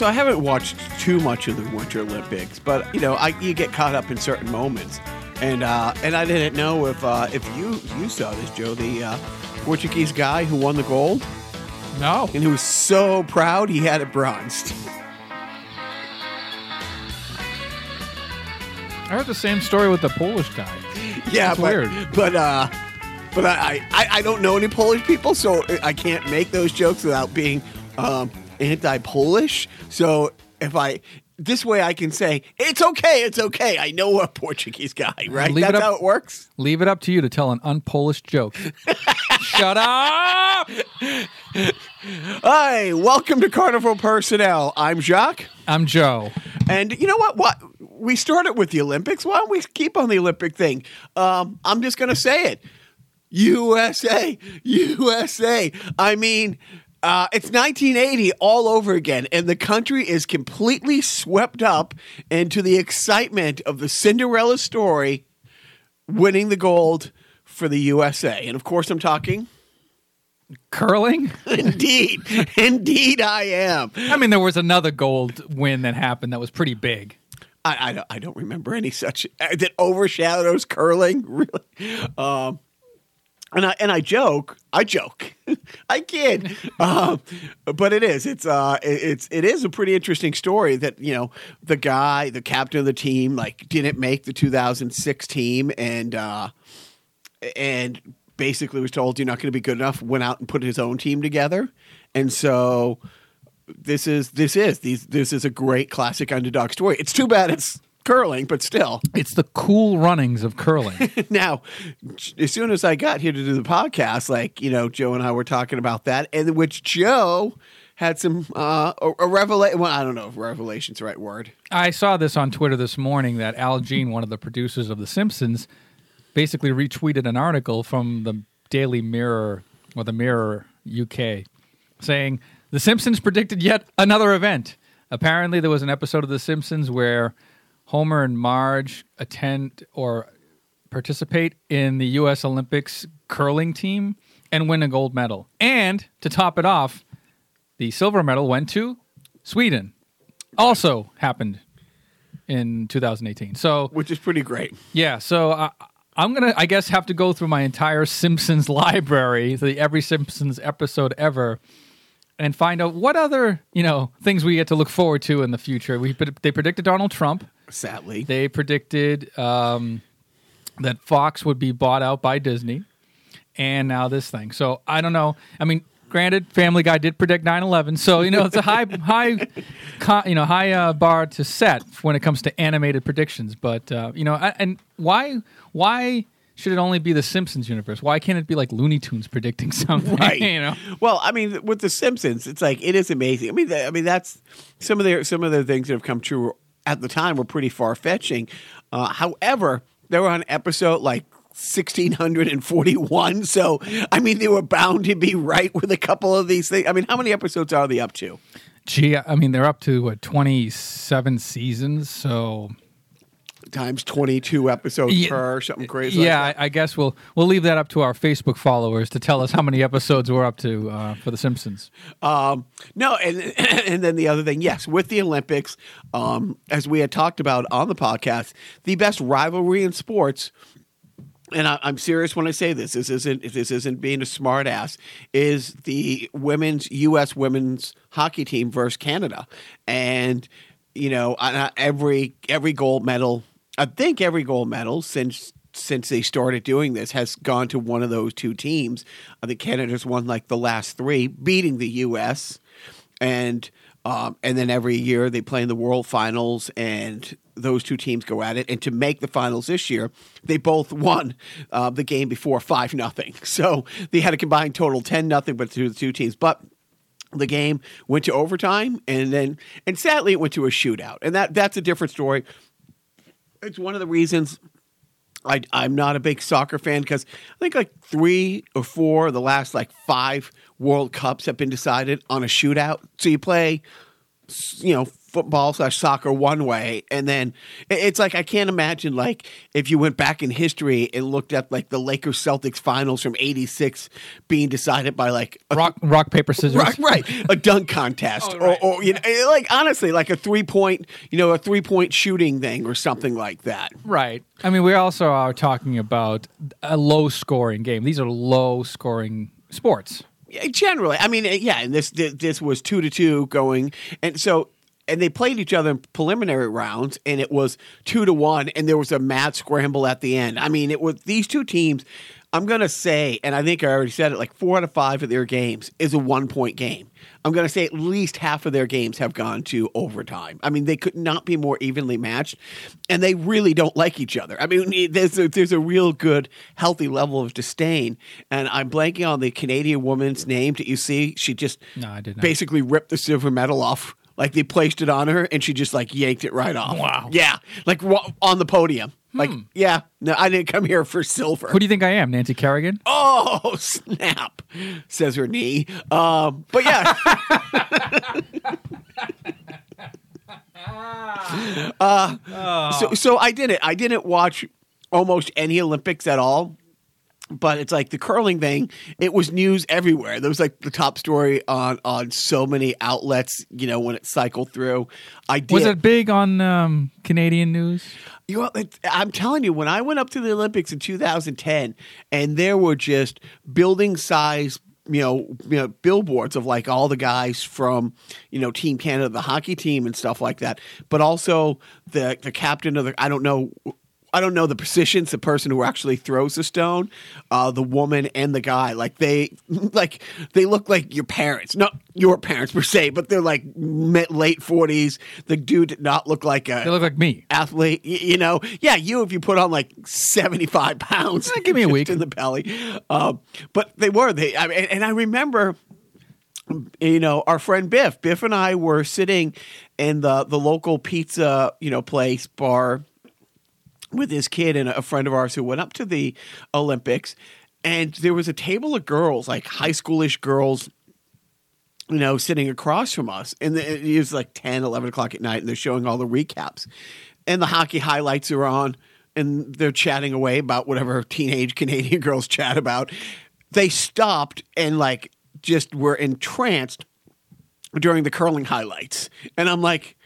so I haven't watched too much of the Winter Olympics, but you know, I you get caught up in certain moments, and uh, and I didn't know if uh, if you you saw this, Joe, the uh, Portuguese guy who won the gold, No. and he was so proud he had it bronzed. I heard the same story with the Polish guy. Yeah, That's but weird. but uh, but I, I I don't know any Polish people, so I can't make those jokes without being um, anti-Polish. So if I this way, I can say it's okay, it's okay. I know a Portuguese guy, right? Leave it That's up- how it works. Leave it up to you to tell an unpolish joke. Shut up! Hi, welcome to Carnival Personnel. I'm Jacques, I'm Joe. and you know what? What we started with the Olympics. Why don't we keep on the Olympic thing? Um, I'm just going to say it. USA, USA. I mean, uh, it's 1980 all over again, and the country is completely swept up into the excitement of the Cinderella story winning the gold for the USA. And of course, I'm talking. Curling? Indeed, indeed, I am. I mean, there was another gold win that happened that was pretty big. I, I, don't, I don't remember any such uh, that overshadows curling. Really, um, and I and I joke, I joke, I kid, um, but it is. It's uh, it- it's it is a pretty interesting story that you know the guy, the captain of the team, like didn't make the 2006 team, and uh, and basically was told you're not going to be good enough. Went out and put his own team together, and so this is this is these this is a great classic underdog story. It's too bad it's curling, but still. It's the cool runnings of curling. Now, as soon as I got here to do the podcast, like you know, Joe and I were talking about that, and which Joe had some uh, a, a revelation. Well, I don't know if revelation's the right word. I saw this on Twitter this morning that Al Jean, one of the producers of The Simpsons, basically retweeted an article from the Daily Mirror or the Mirror UK saying The Simpsons predicted yet another event. Apparently, there was an episode of The Simpsons where Homer and Marge attend or participate in the U.S. Olympics curling team and win a gold medal. And to top it off, the silver medal went to Sweden. Also happened in 2018. So Which is pretty great. yeah, so I, I'm gonna, I guess, have to go through my entire Simpsons library, the every Simpsons episode ever, and find out what other you know things we get to look forward to in the future. We they predicted Donald Trump. Sadly, They predicted um, that Fox would be bought out by Disney, and now this thing. So I don't know. I mean, granted, Family Guy did predict 9/11, so you know it's a high, high, co- you know, high uh, bar to set when it comes to animated predictions. But uh, you know, I, and why, why should it only be the Simpsons universe? Why can't it be like Looney Tunes predicting something? right? you know. Well, I mean, with the Simpsons, it's like it is amazing. I mean, th- I mean that's some of their some of the things that have come true at the time were pretty far fetching. Uh, however, they were on episode like. 1641 so i mean they were bound to be right with a couple of these things i mean how many episodes are they up to Gee, I mean, they're up to what 27 seasons, so times 22 episodes Yeah. per something crazy yeah, like. I, I guess we'll we'll leave that up to our Facebook followers to tell us how many episodes we're up to uh, for The Simpsons. Um, no, and and then the other thing, yes, with the Olympics, um, as we had talked about on the podcast, the best rivalry in sports. And I, I'm serious when I say this. This isn't this isn't being a smart ass. Is the women's U.S. women's hockey team versus Canada, and you know every every gold medal. I think every gold medal since since they started doing this has gone to one of those two teams. I think Canada's won like the last three, beating the U.S. and um, and then every year they play in the World Finals, and those two teams go at it. And to make the finals this year, they both won uh, the game before five nothing. So they had a combined total ten nothing, but to the two teams, but the game went to overtime and then and sadly it went to a shootout and that that's a different story it's one of the reasons I, I'm not a big soccer fan because I think like three or four of the last like five World Cups have been decided on a shootout. So you play, you know, football slash soccer one way, and then it's like I can't imagine like if you went back in history and looked at like the Lakers Celtics finals from '86 being decided by like a Rock, rock, paper, scissors. Right, right. A dunk contest, Oh, right. or, or you know, eh, like honestly, like a three point, you know, a three point shooting thing or something like that. Right. I mean, we also are talking about a low scoring game. These are low scoring sports. Generally, I mean, eh, yeah, and this this, this was two to two going, and so. And they played each other in preliminary rounds, and it was two to one, and there was a mad scramble at the end. I mean, it was these two teams. I'm gonna say, and I think I already said it, like four out of five of their games is a one point game. I'm gonna say at least half of their games have gone to overtime. I mean, they could not be more evenly matched, and they really don't like each other. I mean, there's a, there's a real good, healthy level of disdain. And I'm blanking on the Canadian woman's name. Did you see? She just No, I did not. basically ripped the silver medal off. Like they placed it on her, and she just like yanked it right off. Wow. Yeah, like wa- on the podium. Like, yeah, no, I didn't come here for silver. Who do you think I am, Nancy Kerrigan? Oh, snap, says her knee. Um, but yeah. uh, so, so I didn't. I didn't watch almost any Olympics at all. But it's like the curling thing. It was news everywhere. There was like the top story on on so many outlets. You know when it cycled through. I did. Was it big on um, Canadian news? You know, it, I'm telling you, when I went up to the Olympics in 2010, and there were just building size, you know, you know, billboards of like all the guys from, you know, Team Canada, the hockey team, and stuff like that, but also the the captain of the, I don't know. I don't know the positions, the person who actually throws the stone, uh, the woman and the guy. Like they, like they look like your parents, not your parents per se, but they're like mid, late forties. The dude did not look like a They look like me. athlete. y- You know, yeah, you if you put on like seventy five pounds, give me a week. in the belly. Um, but they were they, I mean, and I remember. You know, our friend Biff. Biff and I were sitting in the the local pizza, you know, place bar with his kid and a friend of ours who went up to the Olympics, and there was a table of girls, like high schoolish girls, you know, sitting across from us. And it was like 10, 11 o'clock at night, and they're showing all the recaps. And the hockey highlights are on, and they're chatting away about whatever teenage Canadian girls chat about. They stopped and, like, just were entranced during the curling highlights. And I'm like,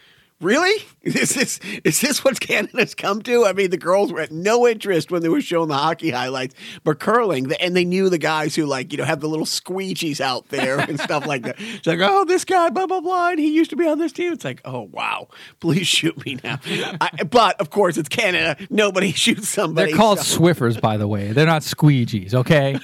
really? Is this is this what Canada's come to? I mean, the girls were at no interest when they were showing the hockey highlights, but curling, and they knew the guys who like you know have the little squeegees out there and stuff like that. It's like, oh, this guy, blah blah blah, and he used to be on this team. It's like, oh wow, please shoot me now. I, but of course, it's Canada. Nobody shoots somebody. They're called so- Swiffers, by the way. They're not squeegees, okay?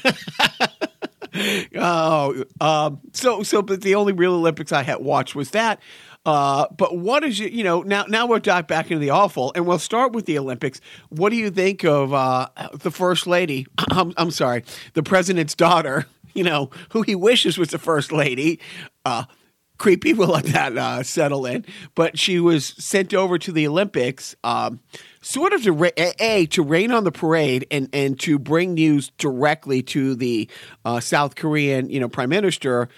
Oh, um, so so, but the only real Olympics I had watched was that. Uh, but what is you you know now now we'll dive back into the awful and we'll start with the Olympics. What do you think of uh, the first lady? I'm, I'm sorry, the president's daughter. You know who he wishes was the first lady. Uh, creepy. We'll let that uh, settle in. But she was sent over to the Olympics, um, sort of to ra- a to rain on the parade and and to bring news directly to the uh, South Korean, you know, prime minister.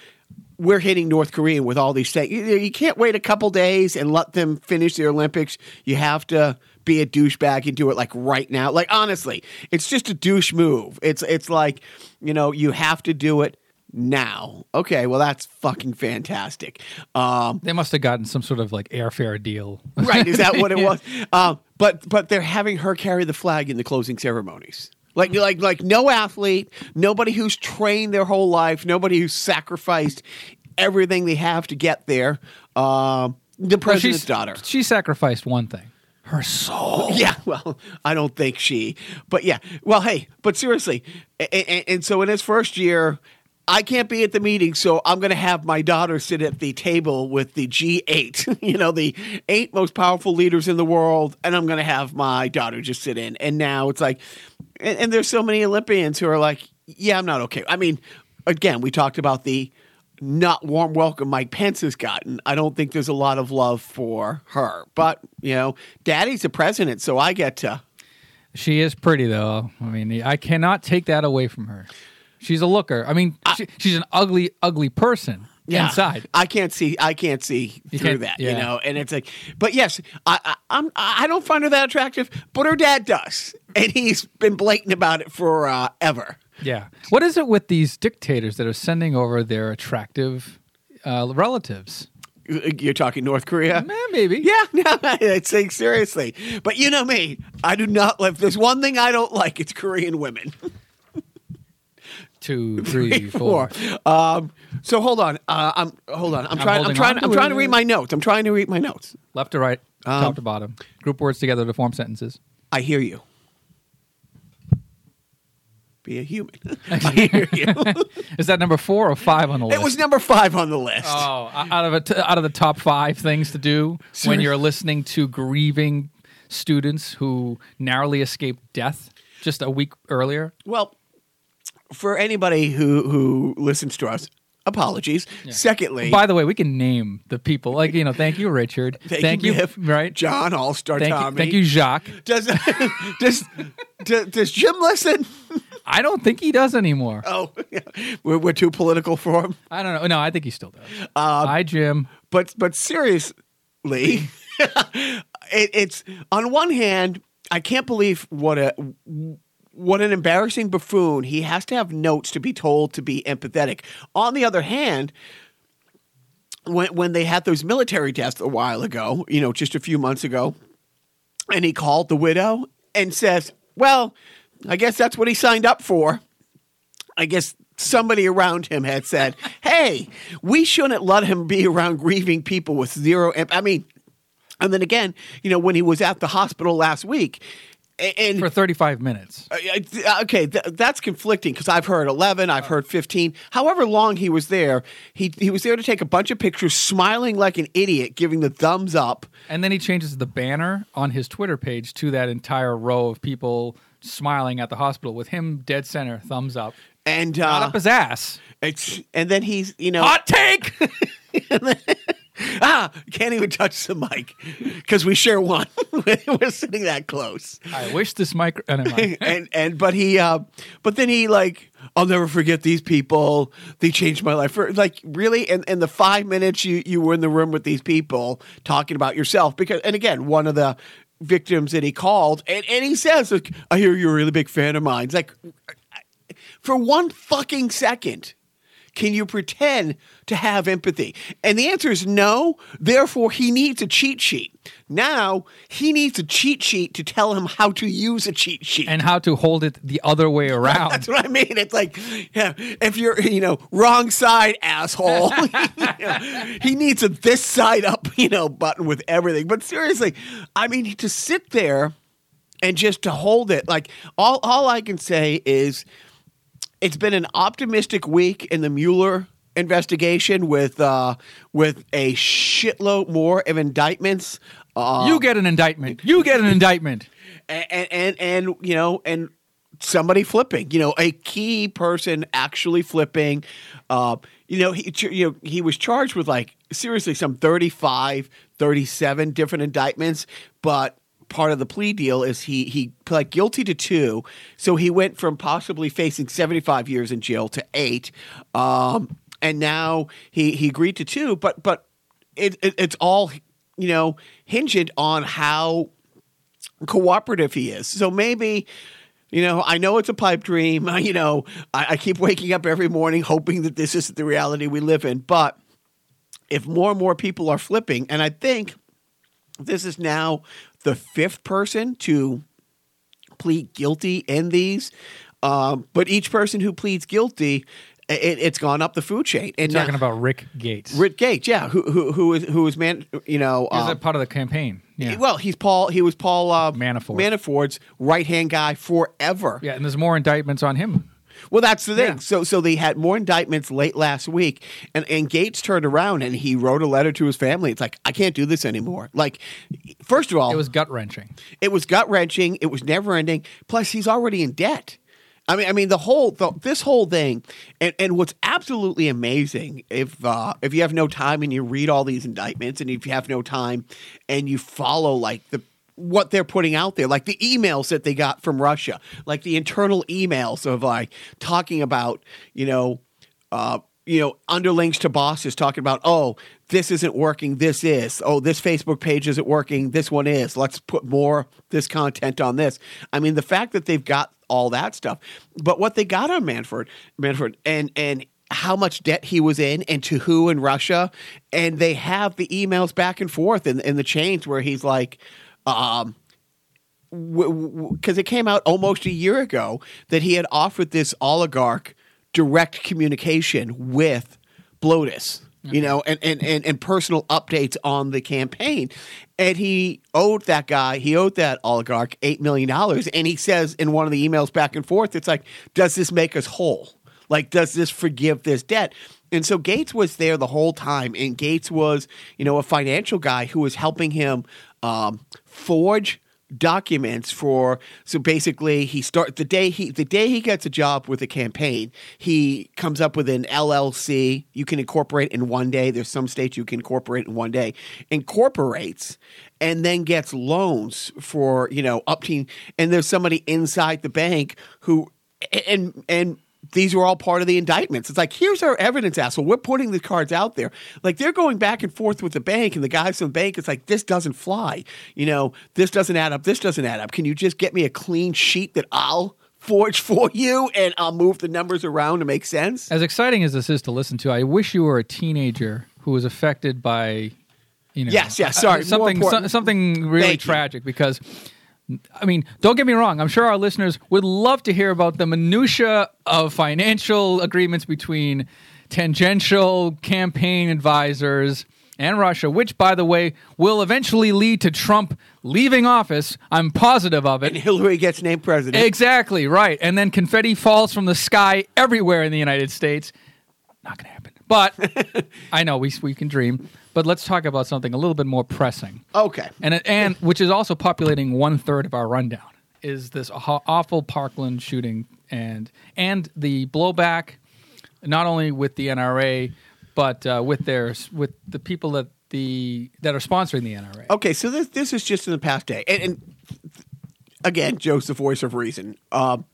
We're hitting North Korea with all these things. You, you can't wait a couple days and let them finish the Olympics. You have to be a douchebag and do it like right now. Like honestly, it's just a douche move. It's it's like you know you have to do it now. Okay, well that's fucking fantastic. Um, they must have gotten some sort of like airfare deal. right? Is that what it was? Um, but but they're having her carry the flag in the closing ceremonies. Like like like no athlete, nobody who's trained their whole life, nobody who's sacrificed everything they have to get there. Um, the president's she's- daughter. She sacrificed one thing her soul. Yeah, well, I don't think she, but yeah, well, hey, but seriously, and, and so in his first year, I can't be at the meeting, so I'm going to have my daughter sit at the table with the G8, you know, the eight most powerful leaders in the world, and I'm going to have my daughter just sit in. And now it's like, and, and there's so many Olympians who are like, yeah, I'm not okay. I mean, again, we talked about the not warm welcome Mike Pence has gotten. I don't think there's a lot of love for her, but you know, Daddy's the president, so I get to. She is pretty though. I mean, I cannot take that away from her. She's a looker. I mean, she, she's an ugly, ugly person. Yeah. inside. I can't see. I can't see You through can't- that. You know, and it's like, but yes, I, I, I'm. I don't find her that attractive, but her dad does, and he's been blatant about it for uh, ever. Yeah. What is it with these dictators that are sending over their attractive uh, relatives? You're talking North Korea. Maybe. Yeah, no, I'd say seriously. But you know me, I do not like. There's one thing I don't like. It's Korean women. Two, three, four. Um, so hold on. Uh, I'm hold on. I'm, trying. I'm trying. to I'm trying to read my notes. I'm trying to read my notes. Left to right, Um, top to bottom. Group words together to form sentences. I hear you. Be a human. I hear you. Is that number four or five on the list? it was number five on the list. Oh, out of a t- out of the top five things to do when you're listening to grieving students who narrowly escaped death just a week earlier. Well, for anybody who who listens to us, apologies. Secondly, By the way, we can name the people. Like you know, thank you, Richard. thank, you, Biff, right? John All Star Thank you, thank you, Jacques. Does does does, does Jim listen? I don't think he does anymore. Oh, yeah. we're, we're too political for him. I don't know. No, I think he still does. Um, Hi, Jim. But but seriously, it, it's on one hand, I can't believe what a what an embarrassing buffoon. He has to have notes to be told to be empathetic. On the other hand, when when they had those military deaths a while ago, you know, just a few months ago, and he called the widow and says, "Well, I guess that's what he signed up for." I guess somebody around him had said, "Hey, we shouldn't let him be around grieving people with zero." Em-. I mean, and then again, you know, when he was at the hospital last week, and For 35 minutes. uh, uh, okay, th- that's conflicting because I've heard 11, I've heard 15. However long he was there, he he was there to take a bunch of pictures, smiling like an idiot, giving the thumbs up. And then he changes the banner on his Twitter page to that entire row of people smiling at the hospital with him dead center, thumbs up. And uh, up his ass. it's, and then he's you know Hot take! ah can't even touch the mic because we share one. We're sitting that close. I wish this mic. Oh, and and but he uh but then he like I'll never forget these people. They changed my life. For like really, in, in the five minutes you you were in the room with these people talking about yourself because and again one of the victims that he called and, and he says like, I hear you're a really big fan of mine. It's like for one fucking second. Can you pretend to have empathy? And the answer is no. Therefore, he needs a cheat sheet. Now, he needs a cheat sheet to tell him how to use a cheat sheet. and how to hold it the other way around. That's what I mean. It's like, yeah, if you're, you know, wrong side, asshole. You know, he needs a this side up, you know, button with everything. But seriously, I mean, to sit there and just to hold it, like, all, all I can say is it's been an optimistic week in the Mueller investigation with uh, with a shitload more of indictments. Uh, you get an indictment. You get an indictment. and, and and you know and somebody flipping you know a key person actually flipping uh you know he you know he was charged with like seriously some 35 37 different indictments but part of the plea deal is he he pled guilty to two so he went from possibly facing 75 years in jail to 8 um and now he he agreed to two but but it, it it's all you know hinged on how cooperative he is. So maybe, you know, I know it's a pipe dream. You know, I, I keep waking up every morning hoping that this isn't the reality we live in. But if more and more people are flipping, and I think this is now the fifth person to plead guilty in these, um, but each person who pleads guilty, it, it's gone up the food chain. And Talking now- about Rick Gates. Rick Gates, yeah, who who who is who is man, you know, um, a part of the campaign. Yeah. well, he's Paul. He was Paul uh, Manafort. Manafort's right hand guy forever. yeah, and there's more indictments on him. Well, that's the thing. Yeah. So, so they had more indictments late last week, and and Gates turned around and he wrote a letter to his family. It's like I can't do this anymore. Like, first of all, It was gut wrenching. it was gut wrenching. It was never ending. Plus, he's already in debt. I mean, I mean the whole the, this whole thing, and, and what's absolutely amazing if uh, if you have no time and you read all these indictments, and if you have no time and you follow like the what they're putting out there, like the emails that they got from Russia, like the internal emails of like talking about you know uh, you know, underlings to bosses talking about, oh, this isn't working, this is. Oh, this Facebook page isn't working, this one is. Let's put more this content on this. I mean, the fact that they've got all that stuff, but what they got on Manford, Manford, and and how much debt he was in and to who in Russia, and they have the emails back and forth in, in the chains where he's like, um, because it came out almost a year ago that he had offered this oligarch direct communication with Blotus, you know, and, and, and, and personal updates on the campaign. And he owed that guy, he owed that oligarch $8 million. And he says in one of the emails back and forth, it's like, does this make us whole? Like, does this forgive this debt? And so Gates was there the whole time. And Gates was, you know, a financial guy who was helping him um, forge documents for so basically he start the day he the day he gets a job with a campaign he comes up with an llc you can incorporate in one day. There's some states you can incorporate in one day. Incorporates and then gets loans for you know up to and there's somebody inside the bank who and and these were all part of the indictments. It's like, here's our evidence, asshole. We're putting the cards out there. Like they're going back and forth with the bank, and the guys from the bank, it's like, this doesn't fly. You know, this doesn't add up. This doesn't add up. Can you just get me a clean sheet that I'll forge for you and I'll move the numbers around to make sense? As exciting as this is to listen to, I wish you were a teenager who was affected by, you know, Yes, yes, uh, sorry, something so- something really Thank you. tragic because. I mean, don't get me wrong. I'm sure our listeners would love to hear about the minutia of financial agreements between tangential campaign advisors and Russia, which, by the way, will eventually lead to Trump leaving office. I'm positive of it. and Hillary gets named president. Exactly right. And then confetti falls from the sky everywhere in the United States. Not going to happen. But I know we we can dream. But let's talk about something a little bit more pressing, okay. and and which is also populating one third of our rundown is this awful Parkland shooting and and the blowback, not only with the NRA, but uh, with their with the people that the that are sponsoring the NRA. Okay, so this this is just in the past day, and, and again, Joe's the voice of reason. Um,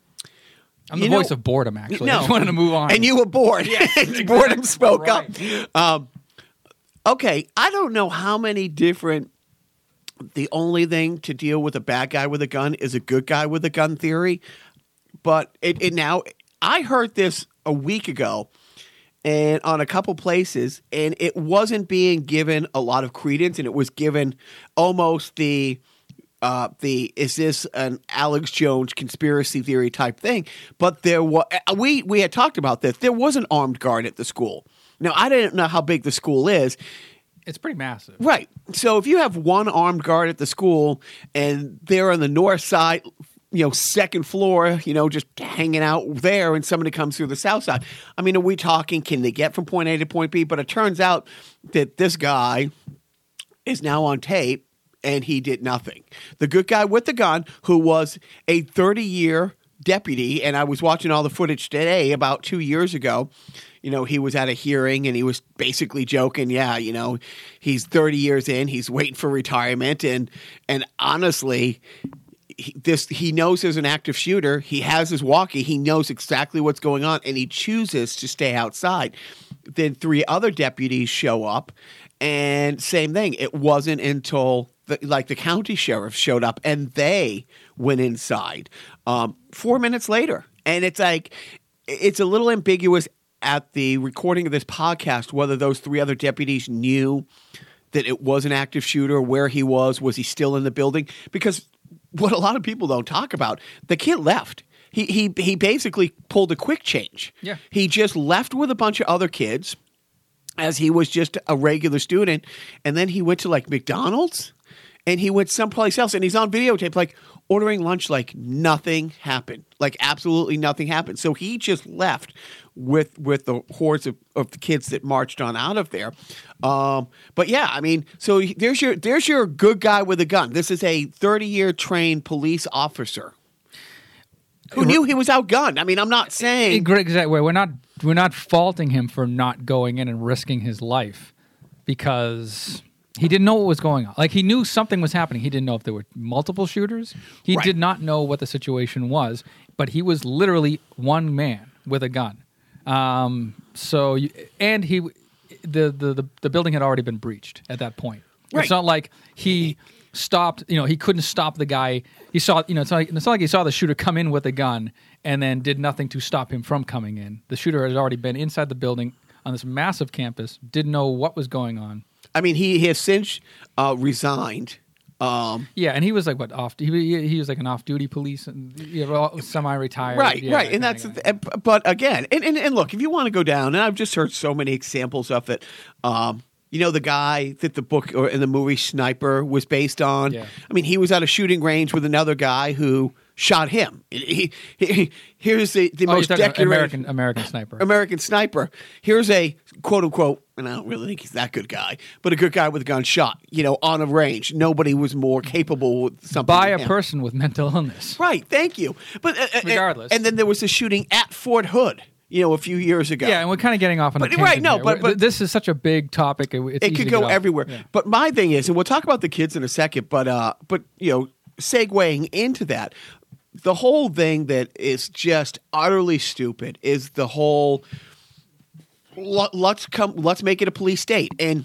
I'm the know- voice of boredom. Actually, no, I just wanted to move on. and you were bored. Boredom spoke Right. up. Um, okay, I don't know how many different. The only thing to deal with a bad guy with a gun is a good guy with a gun theory, but it, it now I heard this a week ago and on a couple places, and it wasn't being given a lot of credence, and it was given almost the uh, the is this an Alex Jones conspiracy theory type thing? But there was we we had talked about this. There was an armed guard at the school. Now I didn't know how big the school is. it's pretty massive. Right. So if you have one armed guard at the school and they're on the north side, you know, second floor, you know, just hanging out there, and somebody comes through the south side. I mean, are we talking? Can they get from point A to point B? But it turns out that this guy is now on tape and he did nothing. The good guy with the gun, who was a 30 year deputy, and I was watching all the footage today about two years ago. You know, he was at a hearing and he was basically joking, yeah, you know, he's 30 years in, he's waiting for retirement. And, and honestly, he, this he knows there's an active shooter. He has his walkie. He knows exactly what's going on, and he chooses to stay outside. Then three other deputies show up, and same thing. It wasn't until the, like the county sheriff showed up, and they went inside. Um, four minutes later, and it's like it's a little ambiguous at the recording of this podcast whether those three other deputies knew that it was an active shooter, where he was, was he still in the building? Because what a lot of people don't talk about, the kid left. He he he basically pulled a quick change. Yeah. He just left with a bunch of other kids as he was just a regular student and then he went to like McDonald's and he went someplace else and he's on videotape like ordering lunch like nothing happened. Like absolutely nothing happened. So he just left with with the hordes of, of the kids that marched on out of there. Um, but yeah, I mean, so there's your there's your good guy with a gun. This is a 30 year trained police officer who knew he was outgunned. I mean, I'm not saying Exactly. We're not we're not faulting him for not going in and risking his life because he didn't know what was going on. Like he knew something was happening. He didn't know if there were multiple shooters. He Right. did not know what the situation was, but he was literally one man with a gun. Um, so you, and he, the, the the the building had already been breached at that point. Right. It's not like he stopped. You know, he couldn't stop the guy. He saw. You know, it's not, like, it's not like he saw the shooter come in with a gun and then did nothing to stop him from coming in. The shooter had already been inside the building on this massive campus. Didn't know what was going on. I mean, he has since uh, resigned. Um, Yeah, and he was like what off? He, he was like an off-duty police, and you know, semi-retired. right, yeah, right, and that's the but again, and, and and look, if you want to go down, and I've just heard so many examples of it. Um, you know, the guy that the book or in the movie Sniper was based on. Yeah. I mean, he was at a shooting range with another guy who shot him. He, he, here's the, the Oh, most decorated American American sniper. American sniper. Here's a quote unquote, and I don't really think he's that good guy, but a good guy with a gun shot, you know, on a range. Nobody was more capable with something. by a him. person with mental illness. Right, thank you. But uh, uh, Regardless. and then there was a shooting at Fort Hood, you know, a few years ago. Yeah, and we're kind of getting off on But- a right, no, here. but- but- this is such a big topic. It, it's it easy could go everywhere. Yeah. But my thing is, and we'll talk about the kids in a second, but uh, but you know, segueing into that, the whole thing that is just utterly stupid is the whole let- let's come let's make it a police state and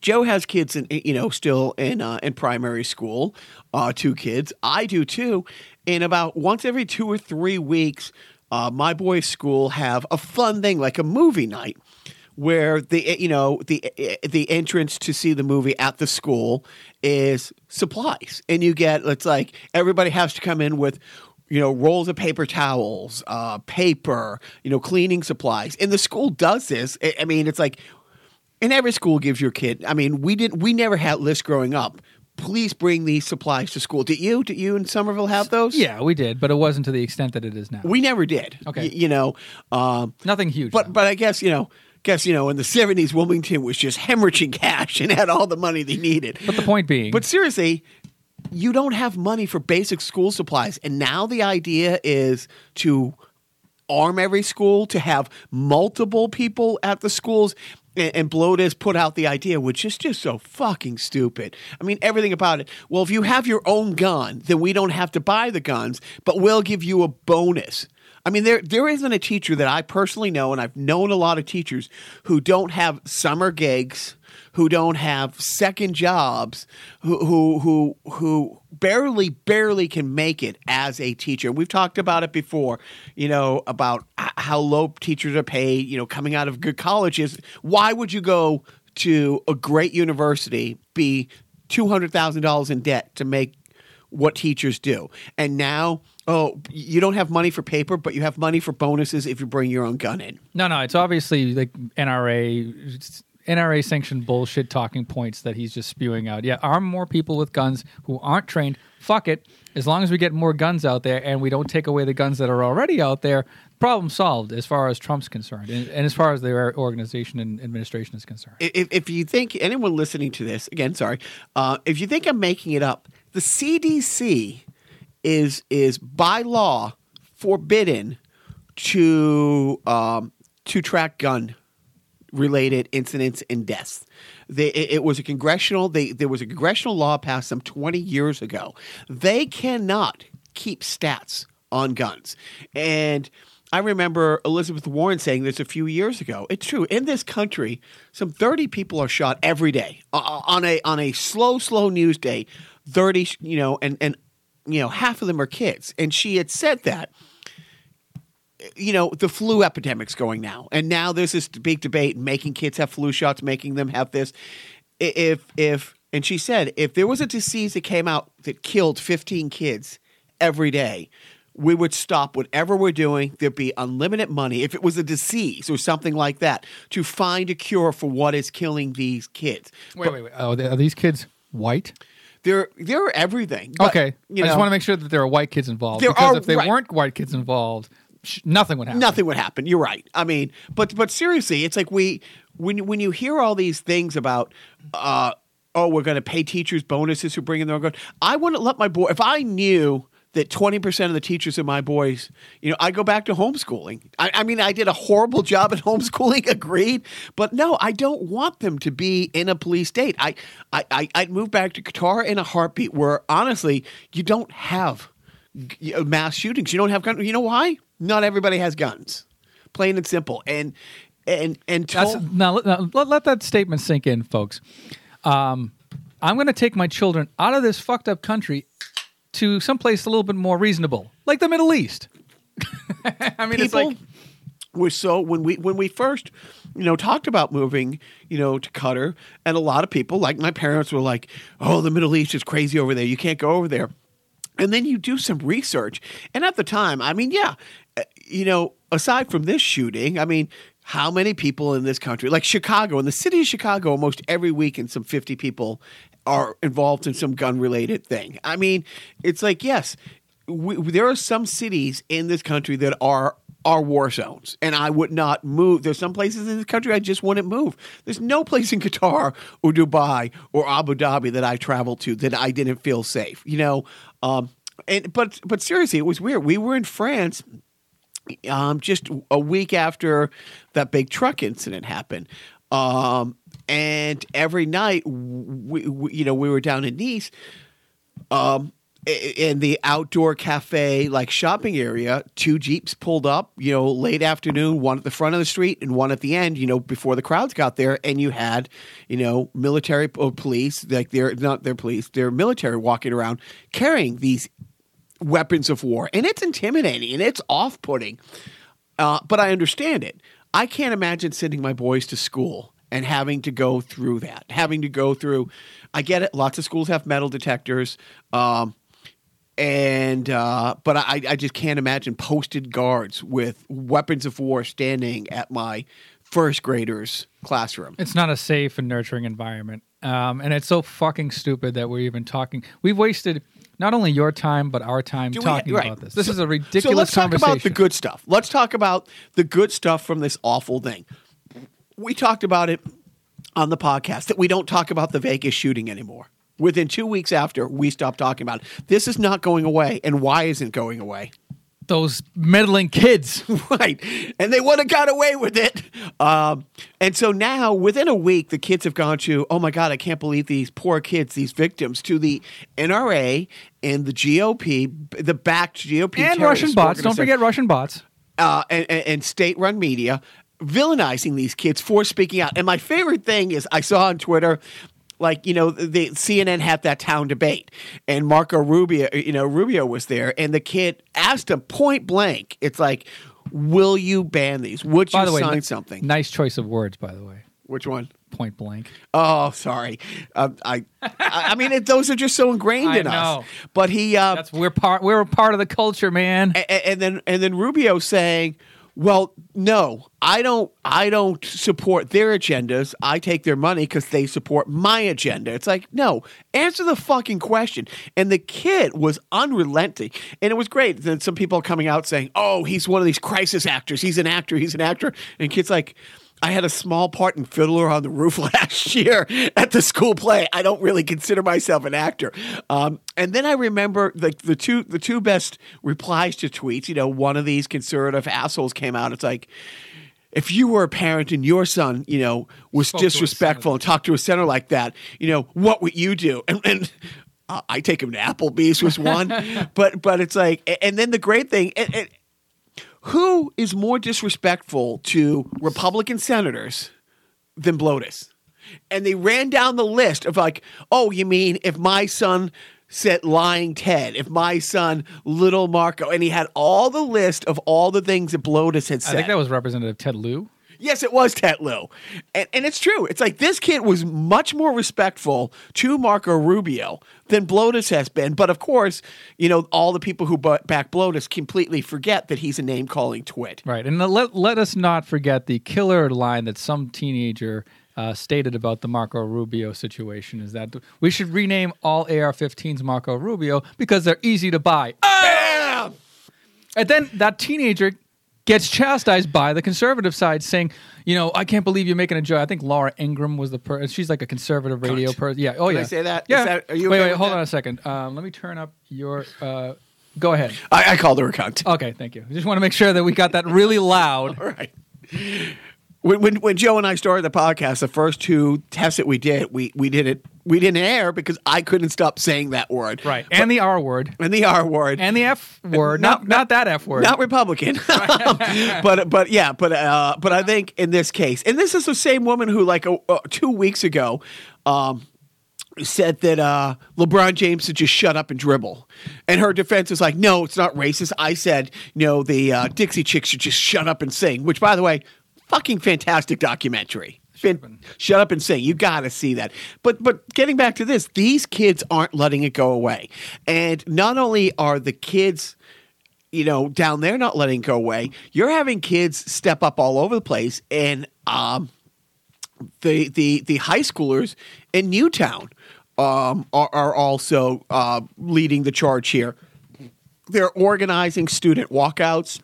Joe has kids in you know still in uh, in primary school, uh, two kids. I do too. And about once every two or three weeks, uh, my boys' school have a fun thing like a movie night, where the you know the the entrance to see the movie at the school is supplies, and you get it's like everybody has to come in with you know, rolls of paper towels, uh, paper, you know, cleaning supplies. And the school does this. I- mean, it's like, and every school gives your kid. I mean, we didn't. We never had lists growing up. Please bring these supplies to school. Did you? Did you in Somerville have those? Yeah, we did, but it wasn't to the extent that it is now. We never did. Okay. Y- you know, um, Nothing huge. but though. but I guess you know. Guess you know in the seventies, Wilmington was just hemorrhaging cash and had all the money they needed. But the point being, But seriously, you don't have money for basic school supplies. And now the idea is to arm every school, to have multiple people at the schools. And, and Bloat has put out the idea, which is just so fucking stupid. I mean, everything about it. Well, if you have your own gun, then we don't have to buy the guns, but we'll give you a bonus. I mean, there there isn't a teacher that I personally know, and I've known a lot of teachers who don't have summer gigs, who don't have second jobs, who who who who barely barely can make it as a teacher. We've talked about it before, you know, about how low teachers are paid, you know, coming out of good colleges. Why would you go to a great university, be two hundred thousand dollars in debt to make what teachers do. And now, oh, you don't have money for paper, but you have money for bonuses if you bring your own gun in. no, no, it's obviously like NRA. NRA sanctioned bullshit talking points that he's just spewing out. Yeah, arm more people with guns who aren't trained. Fuck it. As long as we get more guns out there and we don't take away the guns that are already out there, problem solved as far as Trump's concerned and, and as far as their organization and administration is concerned. If, if you think anyone listening to this, again, sorry, uh, if you think I'm making it up, the CDC is is by law forbidden to um, to track gun related incidents and deaths. They, it, it was a congressional. They, there was a congressional law passed some 20 years ago. They cannot keep stats on guns, and I remember Elizabeth Warren saying this a few years ago. It's true. In this country, some 30 people are shot every day on a on a slow, slow news day. 30, you know, and and you know, half of them are kids. And she had said that you know, the flu epidemic's going now, and now there's this big debate making kids have flu shots, making them have this. If if and she said if there was a disease that came out that killed 15 kids every day, we would stop whatever we're doing. There'd be unlimited money if it was a disease or something like that to find a cure for what is killing these kids. Wait, wait, wait. Oh, are these kids white? They're they're everything. But, okay. you I just want to make sure that there are white kids involved. There because are- if they right. weren't white kids involved, sh- nothing would happen. nothing would happen. You're right. I mean, but but seriously, it's like we when when you hear all these things about uh oh we're going to pay teachers bonuses who bring in their own gun. I wouldn't let my boy if I knew that 20% of the teachers of my boys, you know, I go back to homeschooling. I, I mean, I did a horrible job at homeschooling, agreed. But no, I don't want them to be in a police state. I, I, I, I'd move back to Qatar in a heartbeat where honestly, you don't have uh, mass shootings. You don't have guns. You know why? Not everybody has guns. plain and simple. And and and That's, now, now let, let that statement sink in, folks. Um, I'm going to take my children out of this fucked up country to someplace a little bit more reasonable, like the Middle East. I mean, it's people like were so when we when we first you know talked about moving you know to Qatar, and a lot of people like my parents were like, "Oh, the Middle East is crazy over there. You can't go over there." And then you do some research, and at the time, I mean, yeah, uh, you know, aside from this shooting, I mean. How many people in this country, like Chicago, in the city of Chicago, almost every week, and some 50 people are involved in some gun related thing. I mean, it's like, yes, we, there are some cities in this country that are are war zones, and I would not move. There's some places in this country I just wouldn't move. There's no place in Qatar or Dubai or Abu Dhabi that I traveled to that I didn't feel safe. You know, um, and but but seriously, it was weird. We were in France. Um, just a week after that big truck incident happened, um, and every night, we, we, you know, we were down in Nice, um, in the outdoor cafe like shopping area two jeeps pulled up you know late afternoon one at the front of the street and one at the end you know before the crowds got there. And you had you know military or police like they're not their police they're military walking around carrying these weapons of war. And it's intimidating and it's off-putting uh, but i understand it. I can't imagine sending my boys to school and having to go through that having to go through i get it lots of schools have metal detectors um, and uh, but I, I just can't imagine posted guards with weapons of war standing at my first graders classroom. it's not a safe and nurturing environment. Um, and it's so fucking stupid that we're even talking. We've wasted not only your time but our time Do we- talking right. about this. This So- is a ridiculous So let's talk about the good stuff. Let's talk about the good stuff from this awful thing. We talked about it on the podcast that we don't talk about the Vegas shooting anymore. Within two weeks after, we stopped talking about it. This is not going away. And why isn't going away? Those meddling kids. right. And they would have got away with it. Um, and so now, within a week, the kids have gone to, oh my God, I can't believe these poor kids, these victims, to the NRA and the GOP, the backed GOP. and Russian bots. Don't forget Russian bots. Uh, and, and, and state run media villainizing these kids for speaking out. And my favorite thing is I saw on Twitter, like you know the CNN had that town debate and Marco Rubio you know Rubio was there and the kid asked him point blank it's like will you ban these would you By the way, sign something Nice choice of words, by the way. which one Point blank. oh sorry um, I I I mean it, those are just so ingrained in us but he uh, That's we're part. We're a part of the culture, man. A- a- and then and then Rubio saying, "Well, no, I don't. I don't support their agendas. I take their money because they support my agenda." It's like, no, answer the fucking question. And the kid was unrelenting, and it was great. Then some people coming out saying, "Oh, he's one of these crisis actors. He's an actor. He's an actor." And kids like. I had a small part in Fiddler on the Roof last year at the school play. I don't really consider myself an actor. Um, and then I remember the, the two the two best replies to tweets. You know, one of these conservative assholes came out. It's like, if you were a parent and your son, you know, was Spoke disrespectful and talked to a center like that, you know, what would you do? And, and uh, I take him to Applebee's was one, but but it's like, and then the great thing. And, and, who is more disrespectful to Republican senators than Blotus? And they ran down the list of like, oh, you mean if my son said lying Ted, if my son little Marco, and he had all the list of all the things that Blotus had said. I think that was Representative Ted Lieu. Yes, it was Ted Lieu. And, and it's true. It's like this kid was much more respectful to Marco Rubio than Blotus has been. But of course, you know, all the people who back Blotus completely forget that he's a name calling twit. Right, and let let us not forget the killer line that some teenager uh, stated about the Marco Rubio situation is that we should rename all AR-15s Marco Rubio because they're easy to buy. And then that teenager gets chastised by the conservative side, saying, "You know, I can't believe you're making a joke." I think Laura Ingraham was the person. She's like a conservative radio person. Yeah. Oh Can yeah. I say that? Yeah. that- are you wait, okay wait. Hold that? on a second. Um, let me turn up your. Uh, go ahead. I, I called her a cunt. Okay, thank you. I just want to make sure that we got that really loud. All right. When, when when Joe and I started the podcast, the first two tests that we did, we we did it we didn't air because I couldn't stop saying that word. Right. And the R word. And the R word. And the F word. Not not, not that F word. Not Republican. but but yeah, but uh, but I think in this case, and this is the same woman who like uh, uh, two weeks ago. Um, said that uh, LeBron James should just shut up and dribble. And her defense is like, no, it's not racist. I said, you no, the uh, Dixie Chicks should just shut up and sing, which, by the way, fucking fantastic documentary. Fin- shut up and sing. You got to see that. But but getting back to this, these kids aren't letting it go away. And not only are the kids you know, down there not letting it go away, you're having kids step up all over the place and um the the the high schoolers in Newtown um, are, are also uh, leading the charge here. They're organizing student walkouts.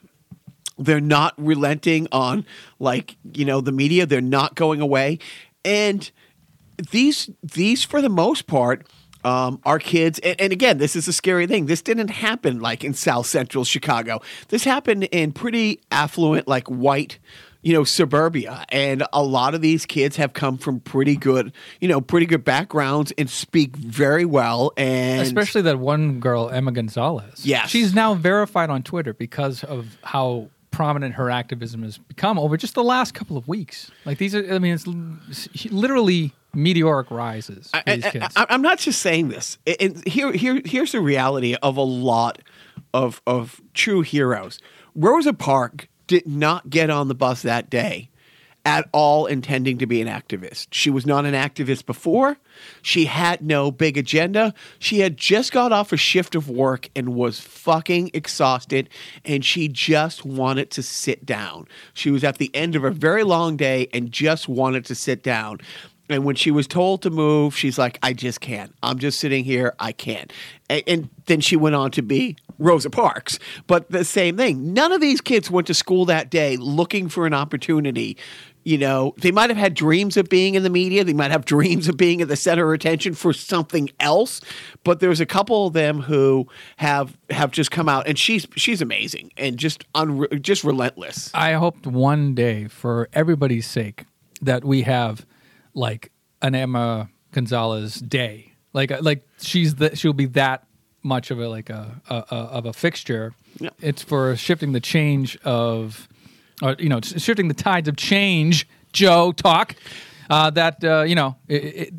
They're not relenting on like you know the media. They're not going away, and these these for the most part um, are kids. And, and again, this is a scary thing. This didn't happen like in South Central Chicago. This happened in pretty affluent, like white you know, suburbia. And a lot of these kids have come from pretty good, you know, pretty good backgrounds and speak very well. And especially that one girl, Emma Gonzalez. Yeah, She's now verified on Twitter because of how prominent her activism has become over just the last couple of weeks. Like these are, I mean, it's literally meteoric rises. I, am not just saying this. And here, here, here's the reality of a lot of of true heroes. Rosa Park did not get on the bus that day at all intending to be an activist. She was not an activist before. She had no big agenda. She had just got off a shift of work and was fucking exhausted, and she just wanted to sit down. She was at the end of a very long day and just wanted to sit down. And when she was told to move, she's like, I just can't. I'm just sitting here. I can't. And, and, then she went on to be Rosa Parks. But the same thing. None of these kids went to school that day looking for an opportunity. You know, they might have had dreams of being in the media. They might have dreams of being at the center of attention for something else. But there's a couple of them who have have just come out, and she's she's amazing and just unre- just relentless. I hoped one day, for everybody's sake, that we have like an Emma Gonzalez day. Like like she's the she'll be that much of a like a, a, a of a fixture. Yeah. It's for shifting the change of, uh, you know, shifting the tides of change. Joe talk uh, that uh, you know it, it,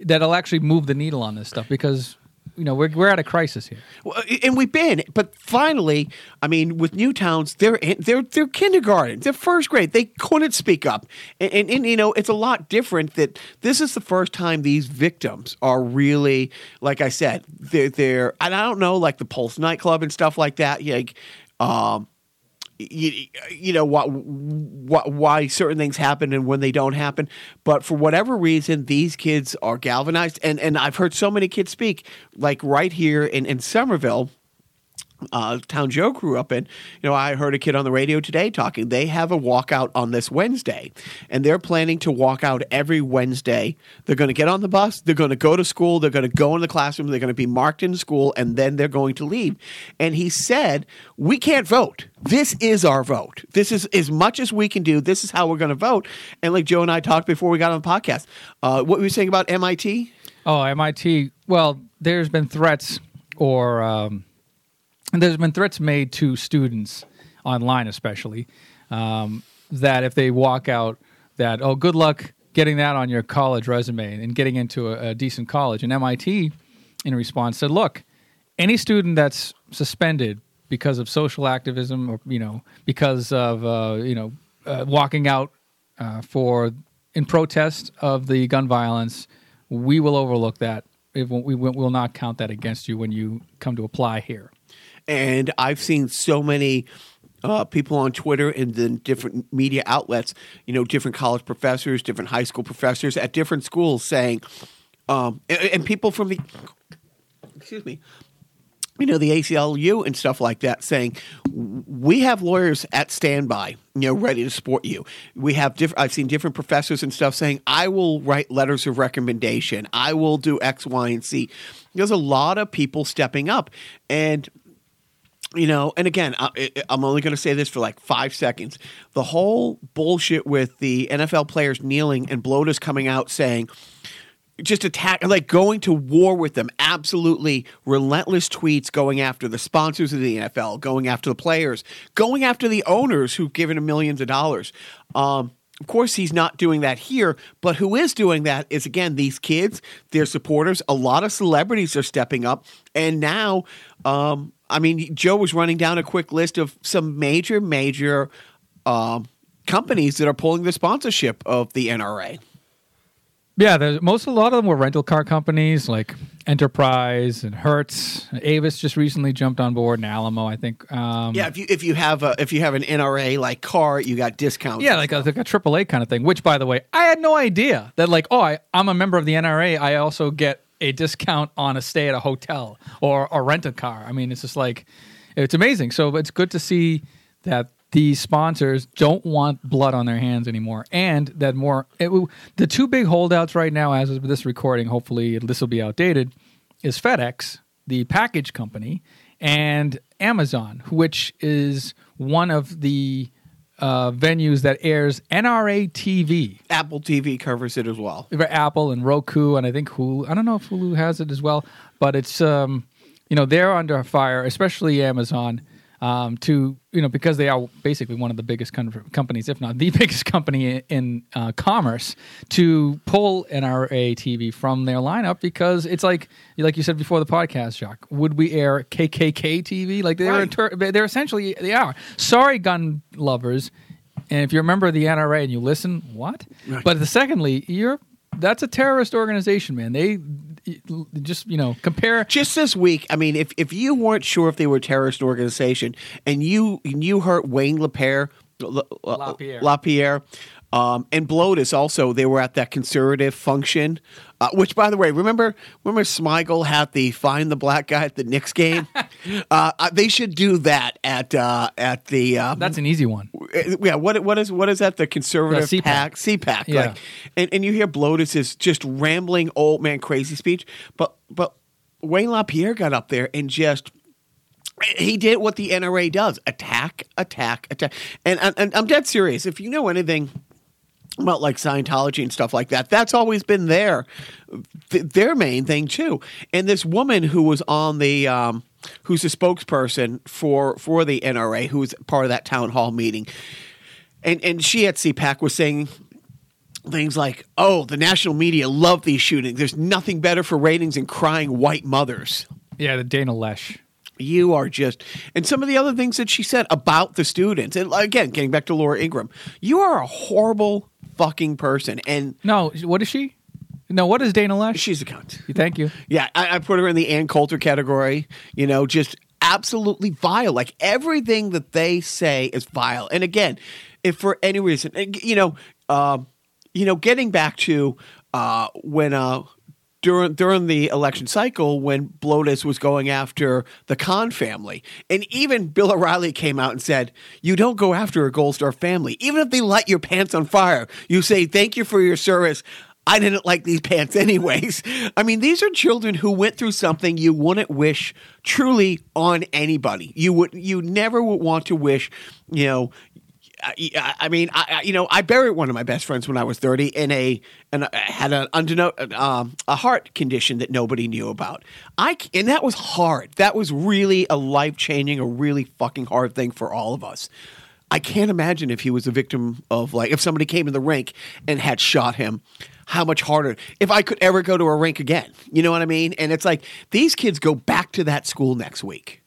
that'll actually move the needle on this stuff because you know we're we're at a crisis here. Well, and we've been, but finally, I mean, with Newtowns, they're they're they're kindergarten, they're first grade. They couldn't speak up, and, and, and, you know it's a lot different. That this is the first time these victims are really, like I said, they're they're, and I don't know, like the Pulse nightclub and stuff like that. Like, um, you, you know what, what, why certain things happen and when they don't happen. But for whatever reason these kids are galvanized. And and i've heard so many kids speak like right here in in somerville uh, town Joe grew up in. You know, I heard a kid on the radio today talking. They have a walkout on this Wednesday, and they're planning to walk out every Wednesday. They're going to get on the bus. They're going to go to school. They're going to go in the classroom. They're going to be marked in school, and then they're going to leave. And he said, "We can't vote. This is our vote. This is as much as we can do. This is how we're going to vote." And like Joe and I talked before we got on the podcast, uh, what were you saying about MIT? Oh, MIT. Well, there's been threats or. Um and there's been threats made to students online, especially um, that if they walk out, that oh, good luck getting that on your college resume and getting into a, a decent college. And MIT, in response, said, look, any student that's suspended because of social activism or you know because of uh, you know uh, walking out uh, for in protest of the gun violence, we will overlook that. We will not count that against you when you come to apply here. And I've seen so many uh, people on Twitter and then different media outlets, you know, different college professors, different high school professors at different schools saying, um, and, and, people from the, excuse me, you know, the ACLU and stuff like that saying, we have lawyers at standby, you know, ready to support you. We have different, I've seen different professors and stuff saying, I will write letters of recommendation. I will do X, Y, and Z. There's a lot of people stepping up. And you know, and again, I, I'm only going to say this for like five seconds. The whole bullshit with the NFL players kneeling and Bloatus coming out saying, just attack, like going to war with them. Absolutely relentless tweets going after the sponsors of the NFL, going after the players, going after the owners who've given him millions of dollars. Um, of course, he's not doing that here, but who is doing that is again these kids, their supporters. A lot of celebrities are stepping up, and now, um, I mean, Joe was running down a quick list of some major, major um, companies that are pulling the sponsorship of the NRA. Yeah, there's most a lot of them were rental car companies like Enterprise and Hertz. Avis just recently jumped on board, and Alamo, I think. Um, Yeah, if you if you have a if you have an NRA like car, you got discounts. Yeah, like a, like a AAA kind of thing. Which, by the way, I had no idea that like, oh, I, I'm a member of the NRA. I also get a discount on a stay at a hotel or or rent a car. I mean, it's just like it's amazing. So it's good to see that the sponsors don't want blood on their hands anymore, and that more it, the two big holdouts right now, as of this recording, hopefully this will be outdated, is FedEx, the package company, and Amazon, which is one of the uh, venues that airs NRA TV Apple TV covers it as well. for Apple and Roku, and I think Hulu. I don't know if Hulu has it as well, but it's um, you know they're under fire, especially Amazon, um, to you know because they are basically one of the biggest com- companies, if not the biggest company in, in uh, commerce, to pull NRA TV from their lineup because it's like like you said before the podcast, Jacques. Would we air KKK TV? Like they're Right. inter- they're essentially they are. Sorry, gun lovers. And if you're a member of the NRA and you listen, what? Right. But the secondly, you're that's a terrorist organization, man. They just you know compare. Just this week, I mean, if if you weren't sure if they were a terrorist organization and you and you heard Wayne LaPierre, La, La- LaPierre. LaPierre um, and Bloatus also, they were at that conservative function. Uh, which, by the way, remember remember Smigel had the find the black guy at the Knicks game. uh, uh, they should do that at uh, at the um, That's an easy one. yeah, what what is what is that? The conservative The CPAC. pack, CPAC. Yeah. Like, and, and you hear Bloatus's just rambling old man crazy speech, but but Wayne LaPierre got up there and just he did what the NRA does: attack, attack, attack. And, and, and I'm dead serious. If you know anything about like Scientology and stuff like that. That's always been their th- their main thing too. And this woman who was on the um, who's a spokesperson for for the NRA, who was part of that town hall meeting, and and she at CPAC was saying things like, "Oh, the national media love these shootings. There's nothing better for ratings than crying white mothers." Yeah, the Dana Loesch. You are just, and some of the other things that she said about the students, and again, getting back to Laura Ingraham, you are a horrible fucking person, and No, what is she? No, what is Dana Loesch? she's a cunt. Thank you. Yeah, I, I put her in the Ann Coulter category. You know, just absolutely vile. Like everything that they say is vile. And again, if for any reason, and, you know, um, you know, getting back to uh, when uh, during during the election cycle when Bloatus was going after the Khan family, and even Bill O'Reilly came out and said, "You don't go after a Gold Star family, even if they light your pants on fire. You say thank you for your service." I didn't like these pants anyways. I mean, these are children who went through something you wouldn't wish truly on anybody. You would you never would want to wish, you know, I, I mean, I, I- you know, I buried one of my best friends when I was thirty in a and had an undeno- um, a heart condition that nobody knew about. I and that was hard. That was really a life changing, a really fucking hard thing for all of us. I can't imagine if he was a victim of like if somebody came in the rink and had shot him. How much harder if I could ever go to a rink again? You know what I mean? And it's like these kids go back to that school next week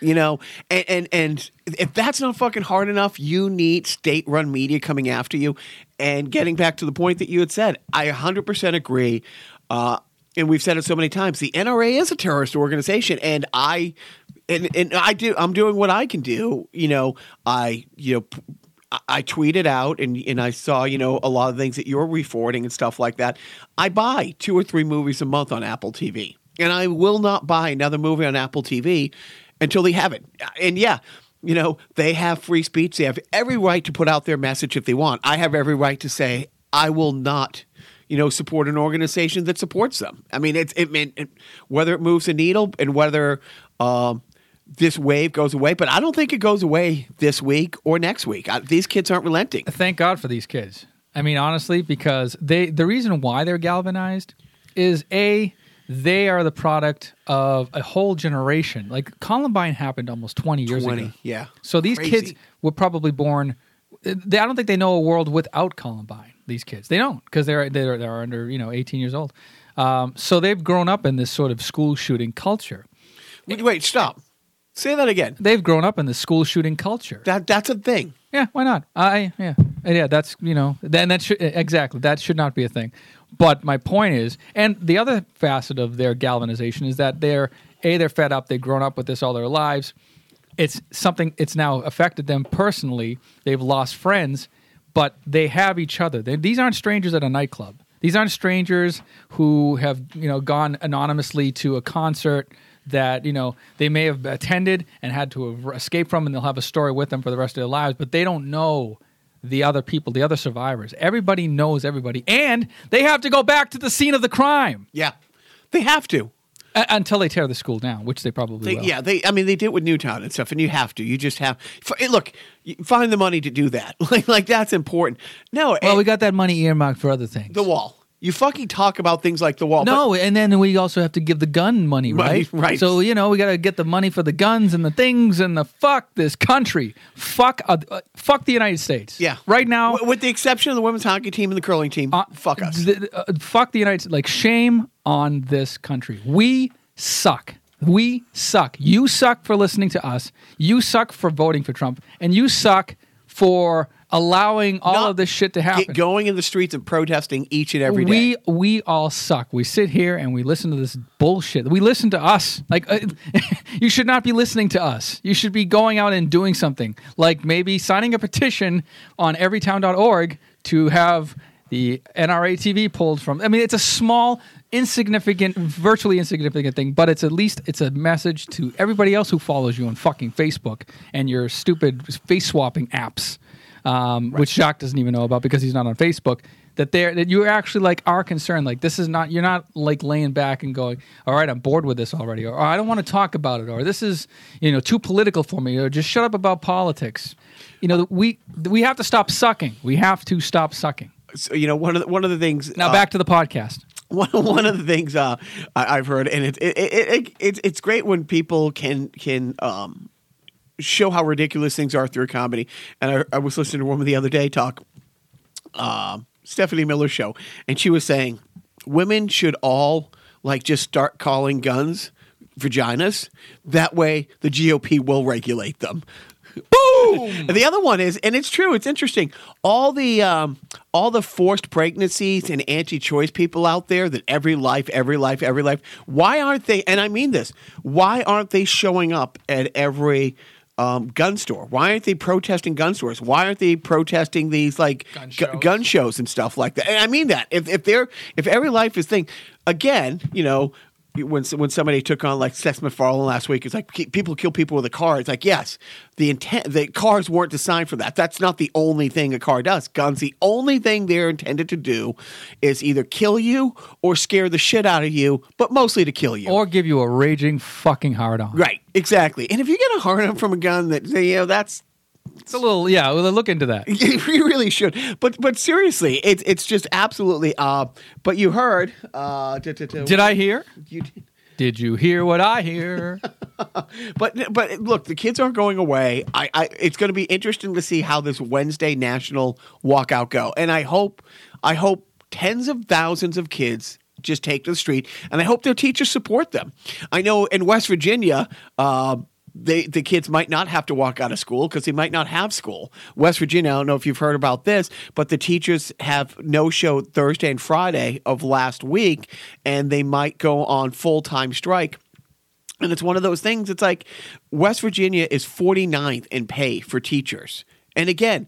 you know? And, and and if that's not fucking hard enough you need state run media coming after you. And getting back to the point that you had said i 100% agree. Uh, and we've said it so many times the nra is a terrorist organization. And i and, and i do i'm doing what i can do. You know i you know tweeted out and and I saw you know a lot of things that you're reforwarding and stuff like that. I buy two or three movies a month on Apple TV, and I will not buy another movie on Apple TV until they have it. And yeah, you know they have free speech; they have every right to put out their message if they want. I have every right to say I will not. You know, support an organization that supports them. I mean, it's it, mean it, whether it moves a needle and whether um, this wave goes away, but I don't think it goes away this week or next week. I, these kids aren't relenting. Thank God for these kids. I mean, honestly, because they the reason why they're galvanized is a they are the product of a whole generation. Like Columbine happened almost twenty years 20, ago. yeah. So these Crazy. kids were probably born. They, I don't think they know a world without Columbine. These kids, they don't because they're they're they're under you know eighteen years old. Um, so they've grown up in this sort of school shooting culture. Wait, wait, stop. Say that again. They've grown up in the school shooting culture. That that's a thing. Yeah, why not? I yeah, yeah. That's you know, then that should exactly that should not be a thing. But my point is, and the other facet of their galvanization is that they're a they're fed up. They've grown up with this all their lives. It's something. It's now affected them personally. They've lost friends, but they have each other. They, these aren't strangers at a nightclub. These aren't strangers who have you know gone anonymously to a concert that you know they may have attended and had to escape from, and they'll have a story with them for the rest of their lives. But they don't know the other people, the other survivors. Everybody knows everybody, and they have to go back to the scene of the crime Yeah, they have to. uh, until they tear the school down, which they probably They, will. yeah, they. I mean, they did it with Newtown and stuff, and you have to. You just have. f- hey, Look, you find the money to do that. Like, like that's important. No, Well, and we got that money earmarked for other things. the wall. You fucking talk about things like the wall. No, and then we also have to give the gun money, Money, right? right. So you know we got to get the money for the guns and the things and the fuck this country, fuck, uh, uh, fuck the United States. yeah, right now, W- with the exception of the women's hockey team and the curling team, uh, fuck us. th- uh, fuck the United States. Like shame on this country. We suck. We suck. You suck for listening to us. You suck for voting for Trump, and you suck for allowing all Not of this shit to happen. Get going in the streets and protesting each and every day. we we all suck. We sit here and we listen to this bullshit. We listen to us. Like uh, you should not be listening to us. You should be going out and doing something. Like maybe signing a petition on everytown.org to have the NRA TV pulled from. I mean, it's a small insignificant virtually insignificant thing but it's at least it's a message to everybody else who follows you on fucking facebook and your stupid face swapping apps um, which Jacques doesn't even know about because he's not on Facebook. That they're that you actually like are concerned. Like this is not you're not like laying back and going, all right, I'm bored with this already, or, I don't want to talk about it, or this is you know too political for me, or just shut up about politics. You know we we have to stop sucking. We have to stop sucking. So, you know, one of the, one of the things. Now uh, back to the podcast. one one of the things uh, I, I've heard, and it, it, it, it, it's it's great when people can can um, show how ridiculous things are through comedy. And I, I was listening to a woman the other day talk, um, Stephanie Miller show, and she was saying women should all like just start calling guns vaginas. That way, the GOP will regulate them. Boom! And the other one is, and it's true. It's interesting. All the um, all the forced pregnancies and anti-choice people out there that every life, every life, every life. Why aren't they? And I mean this. Why aren't they showing up at every um, gun store? Why aren't they protesting gun stores? Why aren't they protesting these like Gun gu- shows. gun shows and stuff like that? And I mean that. If if they're if every life is thing again, you know. When when somebody took on like Seth MacFarlane last week, it's like people kill people with a car. It's like yes, the intent the cars weren't designed for that. That's not the only thing a car does. Guns, the only thing they're intended to do is either kill you or scare the shit out of you, but mostly to kill you. Or give you a raging fucking hard on. right, exactly. And if you get a hard on from a gun, that you know that's It's a little yeah. Well, look into that. we really should. But but seriously, it's it's just absolutely. Uh, but you heard. Uh, t- t- t- Did I hear? You did. Did you hear what I hear? But but look, the kids aren't going away. I, I it's going to be interesting to see how this Wednesday national walkout go. And I hope I hope tens of thousands of kids just take to the street, and I hope their teachers support them. I know in West Virginia. Uh, they, the kids might not have to walk out of school because they might not have school. West Virginia, I don't know if you've heard about this, but the teachers have no show Thursday and Friday of last week, and they might go on full time strike. And it's one of those things, it's like West Virginia is 49th in pay for teachers. And again,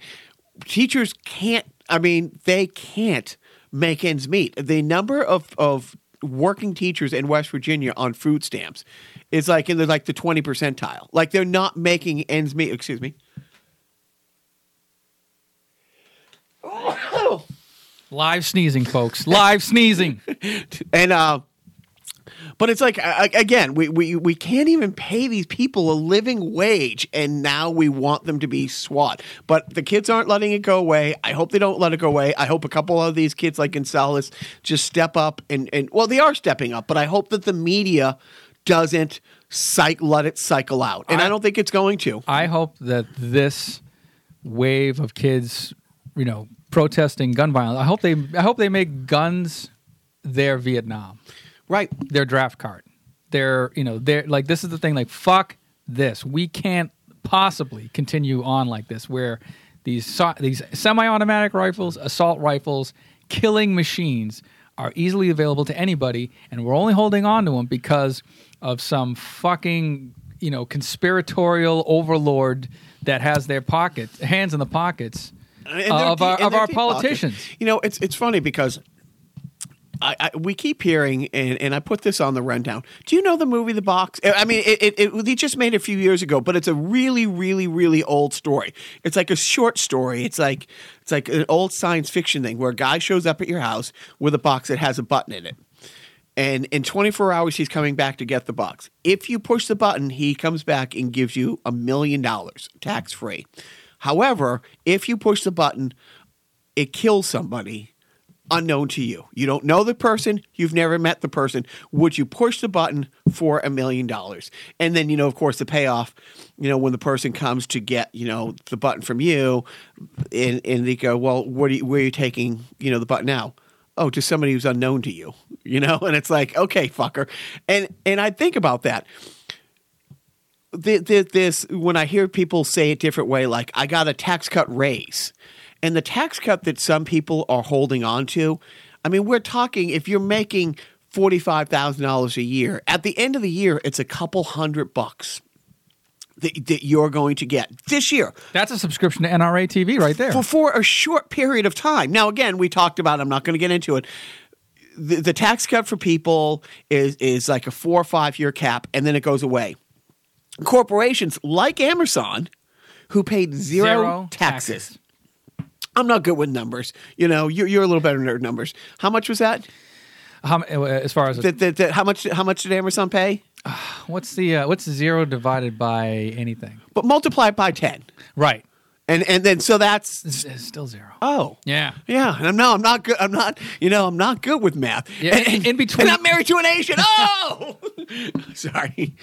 teachers can't, I mean, they can't make ends meet. The number of, of working teachers in West Virginia on food stamps is like in the like the 20 percentile. Like they're not making ends meet. Excuse me. Live sneezing, folks. Live sneezing. and uh But it's like again, we, we we can't even pay these people a living wage, and now we want them to be SWAT. But the kids aren't letting it go away. I hope they don't let it go away. I hope a couple of these kids like Gonzalez just step up and and well, they are stepping up. But I hope that the media doesn't psych let it cycle out, and I, I- don't think it's going to. I hope that this wave of kids, you know, protesting gun violence. I hope they. I hope they make guns their Vietnam, Right. their draft card, their. You know, their like. This is the thing. Like, fuck this. We can't possibly continue on like this, where these so- these semi-automatic rifles, assault rifles, killing machines are easily available to anybody, and we're only holding on to them because of some fucking you know conspiratorial overlord that has their pockets hands in the pockets And of our, and of our deep pockets. politicians. You know, it's it's funny because I, I we keep hearing, and, and I put this on the rundown. Do you know the movie The Box? I mean, it, it, it they just made it a few years ago, but it's a really, really, really old story. It's like a short story. It's like it's like an old science fiction thing where a guy shows up at your house with a box that has a button in it. And in 24 hours, he's coming back to get the box. If you push the button, he comes back and gives you a million dollars tax free. However, if you push the button, it kills somebody unknown to you. You don't know the person, you've never met the person. Would you push the button for a million dollars? And then, you know, of course, the payoff, you know, when the person comes to get, you know, the button from you, and, and they go, well, what are you, where are you taking, you know, the button now? Oh, to somebody who's unknown to you, you know? And it's like, okay, fucker. And, and I think about that this when I hear people say it different way, like I got a tax cut raise, and the tax cut that some people are holding on to. I mean, we're talking if you're making forty five thousand dollars a year, at the end of the year, it's a couple hundred bucks that, that you're going to get this year That's a subscription to NRA TV right there. for, for a short period of time. Now, again, we talked about. I'm not going to get into it. The, the tax cut for people is is like a four or five year cap, and then it goes away. Corporations like Amazon, who paid zero, Zero taxes. taxes. I'm not good with numbers. You know, you're, you're a little better at numbers. How much was that? How, uh, as far as That, that, that how much? How much did Amazon pay? what's the uh, what's zero divided by anything? But multiply it by ten, Right, and and then so that's it's, still zero. oh Yeah. Yeah, and I'm no, I'm not good. I'm not, you know, I'm not good with math. Yeah, and, in- in between- and I'm not married to an Asian. Oh, sorry.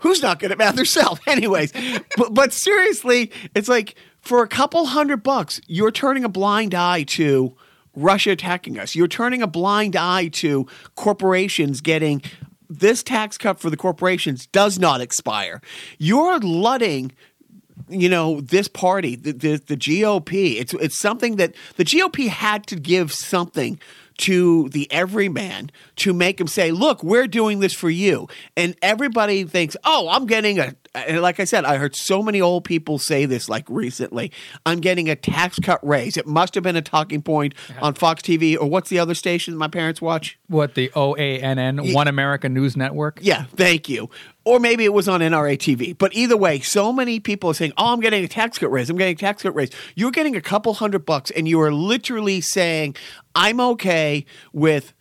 Who's not good at math herself? Anyways, but, but seriously, it's like for a couple hundred bucks, you're turning a blind eye to Russia attacking us. You're turning a blind eye to corporations getting this tax cut for the corporations does not expire. You're letting you know this party the, the the GOP it's it's something that the GOP had to give something to the everyman to make him say look we're doing this for you and everybody thinks oh I'm getting a and like I said I heard so many old people say this like recently I'm getting a tax cut raise it must have been a talking point on Fox TV or what's the other station my parents watch What the OANN One America News Network? yeah, thank you. Or maybe it was on NRA TV. But either way, so many people are saying, "Oh, I'm getting a tax cut raise. I'm getting a tax cut raise." You're getting a couple hundred bucks, and you are literally saying, "I'm okay with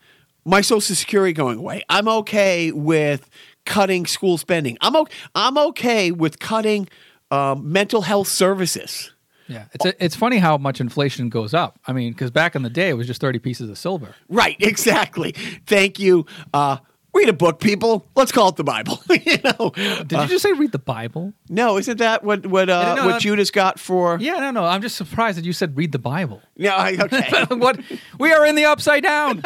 my Social Security going away. I'm okay with cutting school spending. I'm okay. I'm okay with cutting um, mental health services." Yeah, it's it's funny how much inflation goes up. I mean, because back in the day, it was just thirty pieces of silver. Right, exactly. Thank you. Uh, read a book, people. Let's call it the Bible. you know. Did you just say read the Bible? No, isn't that what what uh, didn't know what that- Judas got for? Yeah, no, no. I'm just surprised that you said read the Bible. Yeah, I- okay. what? We are in the upside down.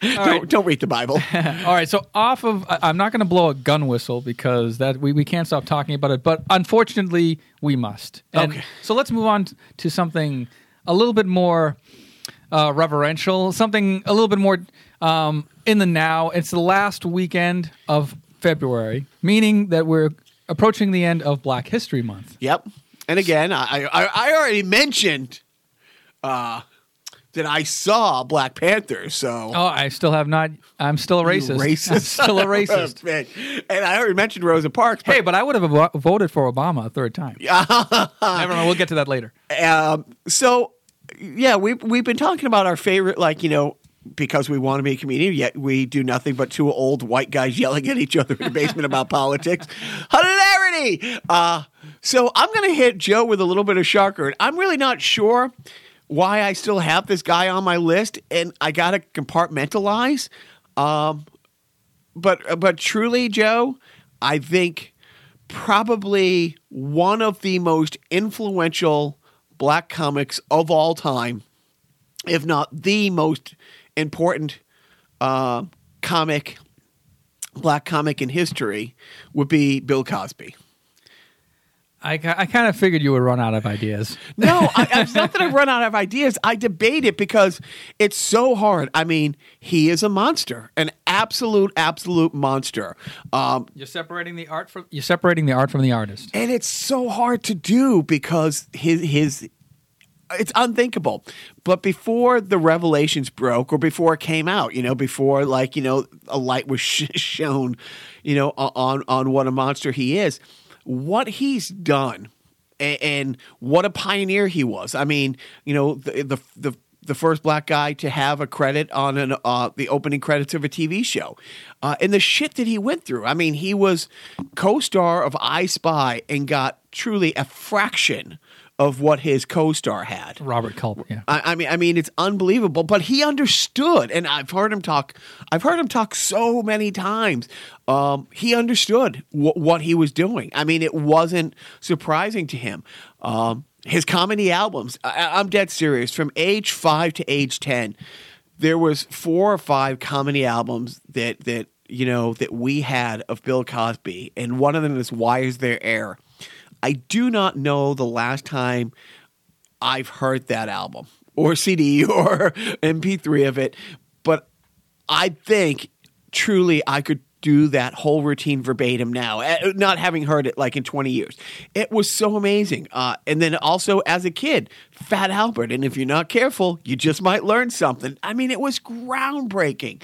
Don't, don't read the Bible. All right, so off of, I- I'm not going to blow a gun whistle because that we, we can't stop talking about it, but unfortunately, we must. And Okay. So let's move on to something a little bit more uh, reverential, something a little bit more um, in the now. It's the last weekend of February, meaning that we're approaching the end of Black History Month. yep. And again, I I, I already mentioned uh, that I saw Black Panther, so. Oh, I still have not. I'm still a You racist. racist. I'm still a racist. Man. and I already mentioned Rosa Parks. But, Hey, but I would have vo- voted for Obama a third time. Never mind. We'll get to that later. um, so yeah, we we've been talking about our favorite, like you know, because we want to be a comedian, yet we do nothing but two old white guys yelling at each other in the basement about politics. Hilarity! Uh, so I'm going to hit Joe with a little bit of Sharker. I'm really not sure why I still have this guy on my list, and I got to compartmentalize. Um, but but truly, Joe, I think probably one of the most influential black comics of all time, if not the most important uh, comic, black comic in history, would be Bill Cosby. I, I kind of figured you would run out of ideas. No, I, it's not that I run out of ideas. I debate it because it's so hard. I mean, he is a monster, an absolute, absolute monster. Um, You're separating the art from you're separating the art from the artist. and it's so hard to do because his his it's unthinkable. But before the revelations broke, or before it came out, you know, before like you know a light was sh- shown, you know, on on what a monster he is, what he's done, and, and what a pioneer he was. I mean, you know, the the the. The first black guy to have a credit on an uh, the opening credits of a TV show, uh, and the shit that he went through. I mean, he was co-star of I Spy and got truly a fraction of what his co-star had. Robert Culp, yeah. I, I mean, I mean, it's unbelievable. But he understood, and I've heard him talk. I've heard him talk so many times. Um, he understood wh- what he was doing. I mean, it wasn't surprising to him. Um, his comedy albums. I, I'm dead serious. From age five to age ten, there was four or five comedy albums that that you know that we had of Bill Cosby, and one of them is "Why Is There Air." I do not know the last time I've heard that album or CD or MP3 of it, but I think truly I could do that whole routine verbatim now, eh, not having heard it like in 20 years. It was so amazing. Uh, and then also as a kid, Fat Albert. And if you're not careful, you just might learn something. I mean, it was groundbreaking.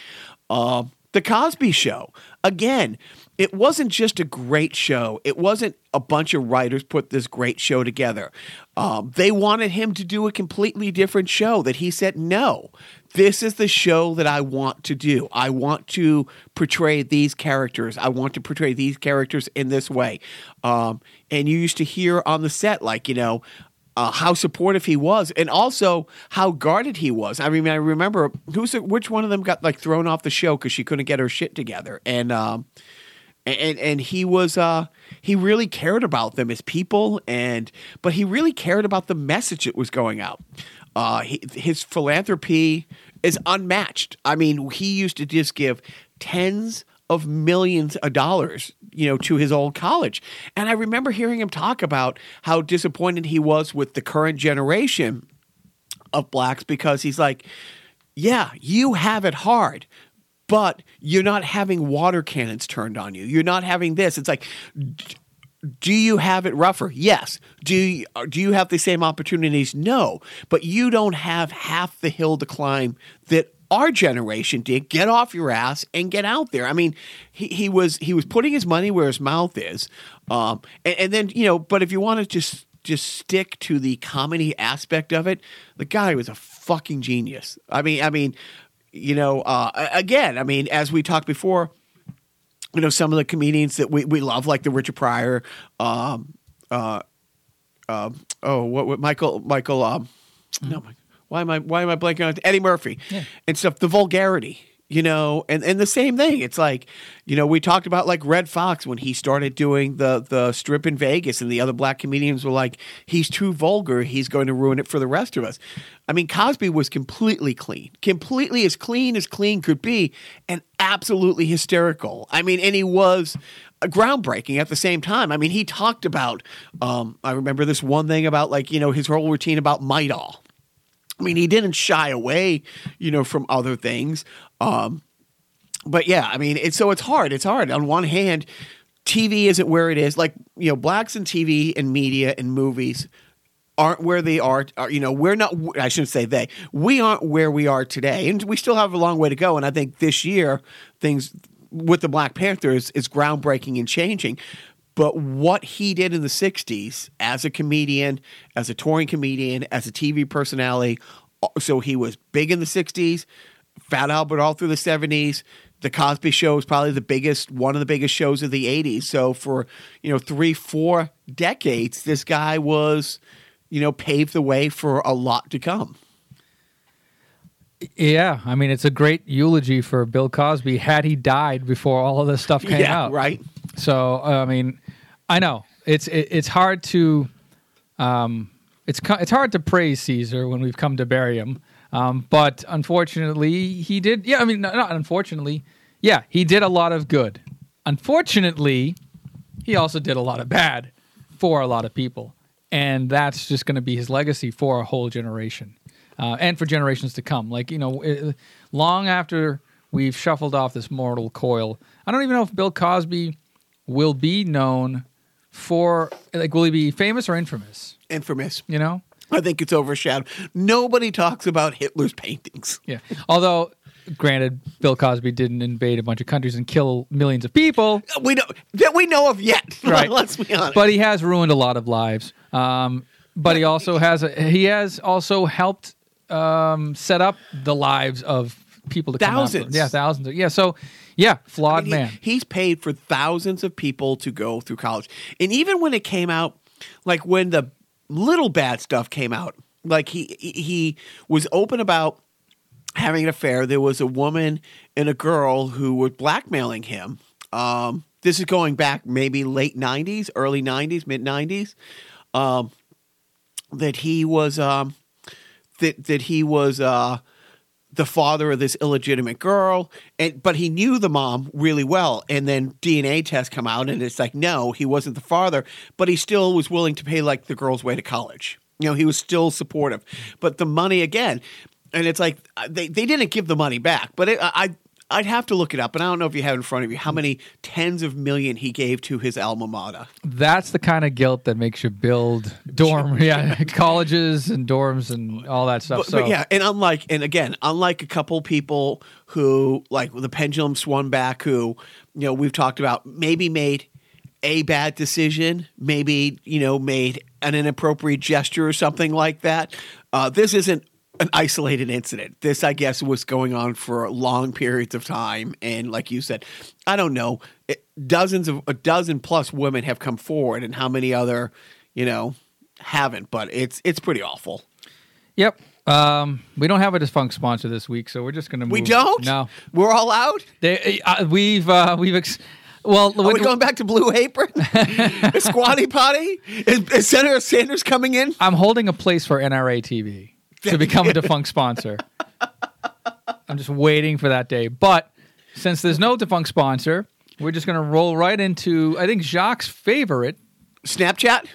Uh, the Cosby Show, again, it wasn't just a great show. It wasn't a bunch of writers put this great show together. Um, they wanted him to do a completely different show that he said, no, this is the show that I want to do. I want to portray these characters. I want to portray these characters in this way. Um, and you used to hear on the set, like, you know, uh, how supportive he was, and also how guarded he was. I mean, I remember who's which one of them got like thrown off the show because she couldn't get her shit together, and um, and and he was uh, he really cared about them as people, and but he really cared about the message that was going out. Uh, he, his philanthropy is unmatched. I mean, he used to just give tens of millions of dollars, you know, to his old college. And I remember hearing him talk about how disappointed he was with the current generation of blacks because he's like, yeah, you have it hard, but you're not having water cannons turned on you. You're not having this. It's like, do you have it rougher? Yes. Do you, do you have the same opportunities? No. But you don't have half the hill to climb that our generation did. Get off your ass and get out there. I mean, he, he was he was putting his money where his mouth is, um, and, and then you know. But if you want to just just stick to the comedy aspect of it, the guy was a fucking genius. I mean, I mean, you know, uh, again, I mean, as we talked before you know some of the comedians that we, we love like the richard pryor um uh um oh what, what michael michael um no why am i why am i blanking on eddie murphy and stuff the vulgarity you know and and the same thing. It's like you know we talked about like Redd Foxx when he started doing the the strip in vegas and the other black comedians were like he's too vulgar. He's going to ruin it for the rest of us. I mean cosby was completely clean completely as clean as clean could be and absolutely hysterical. I mean and he was groundbreaking at the same time. I mean he talked about um i remember this one thing about like you know his whole routine about midol I mean, he didn't shy away, you know, from other things. Um, but yeah, I mean, it's so it's hard. It's hard. On one hand, TV isn't where it is. Like you know, blacks in TV and media and movies aren't where they are, are. You know, we're not. I shouldn't say they. We aren't where we are today, and we still have a long way to go. And I think this year, things with the Black Panthers is groundbreaking and changing. But what he did in the 60s as a comedian, as a touring comedian, as a TV personality, so he was big in the 60s, Fat Albert all through the seventies. The Cosby Show was probably the biggest, one of the biggest shows of the '80s. So for you know three, four decades, this guy was, you know, paved the way for a lot to come. Yeah, I mean it's a great eulogy for Bill Cosby had he died before all of this stuff came yeah, out. right. So I mean, I know it's it, it's hard to um it's it's hard to praise Caesar when we've come to bury him. Um, but unfortunately, he did. Yeah, I mean, not, not unfortunately. Yeah, he did a lot of good. Unfortunately, he also did a lot of bad for a lot of people, and that's just going to be his legacy for a whole generation, uh, and for generations to come. Like you know, eh, long after we've shuffled off this mortal coil, I don't even know if Bill Cosby will be known for like will he be famous or infamous? Infamous. You know? I think it's overshadowed. Nobody talks about Hitler's paintings. Yeah. Although, granted, Bill Cosby didn't invade a bunch of countries and kill millions of people, We know that we know of yet. Right. Let's be honest. but he has ruined a lot of lives. Um, but he also has a, he has also helped um, set up the lives of people to come. Thousands. Yeah, thousands. Yeah. So, yeah, flawed I mean, man. he- he's paid for thousands of people to go through college. And even when it came out, like when the little bad stuff came out, like he he was open about having an affair. There was a woman and a girl who were blackmailing him. Um, this is going back maybe late '90s, early '90s, mid '90s. Um, that he was um, that that he was uh, the father of this illegitimate girl and but he knew the mom really well. And then dna tests come out and it's like no he wasn't the father but he still was willing to pay like the girl's way to college. You know he was still supportive. But the money again and it's like uh, they, they didn't give the money back but it, i i'd have to look it up and i don't know if you have in front of you how many tens of million he gave to his alma mater That's the kind of guilt that makes you build dorm, yeah, colleges and dorms and all that stuff. But, so but yeah, and unlike and again, unlike a couple people who like the pendulum swung back, who you know we've talked about, maybe made a bad decision, maybe you know made an inappropriate gesture or something like that. Uh, this isn't an isolated incident. This, I guess, was going on for long periods of time, and like you said, I don't know, it, dozens of a dozen plus women have come forward, and how many other, you know, haven't. But it's it's pretty awful. Yep. Um, we don't have a defunct sponsor this week, so we're just going to move. We don't. No. we're all out. They, uh, we've uh, we've ex- well, Are we going back to Blue Apron? is Squatty Potty? Is, is Senator Sanders coming in? I'm holding a place for NRA TV to become a defunct sponsor. I'm just waiting for that day. But since there's no defunct sponsor, we're just going to roll right into I think Jacques' favorite. Snapchat?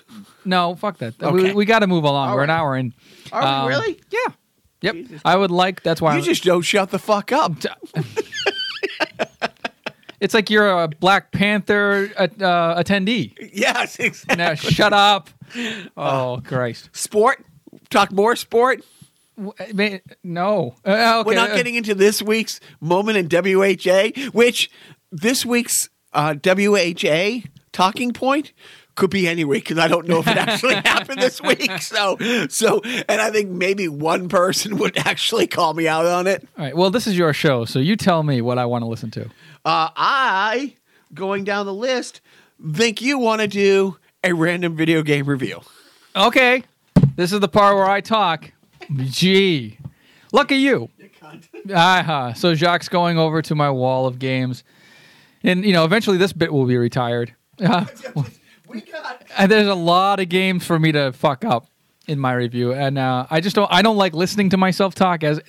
No, fuck that. Okay. We, we got to move along. All we're an right. hour in. Are we Um, really? Yeah. Yep. I would like. That's why You I'm- just don't shut the fuck up. It's like you're a Black Panther uh, uh, attendee. yes, exactly. Now shut up. Oh Christ. Sport? Talk more sport? Ma- No. Uh, okay. We're not uh, getting into this week's moment in WHA, which this week's uh, WHA talking point could be any week because I don't know if it actually happened this week. So, so, and I think maybe one person would actually call me out on it. All right. Well, this is your show, so you tell me what I want to listen to. Uh, I, going down the list, think you want to do a random video game review. Okay. This is the part where I talk. Gee. Lucky you. Uh-huh. So Jacques going over to my wall of games. And, you know, eventually this bit will be retired. Uh, We got and there's a lot of games for me to fuck up in my review. And uh, I just don't I don't like listening to myself talk as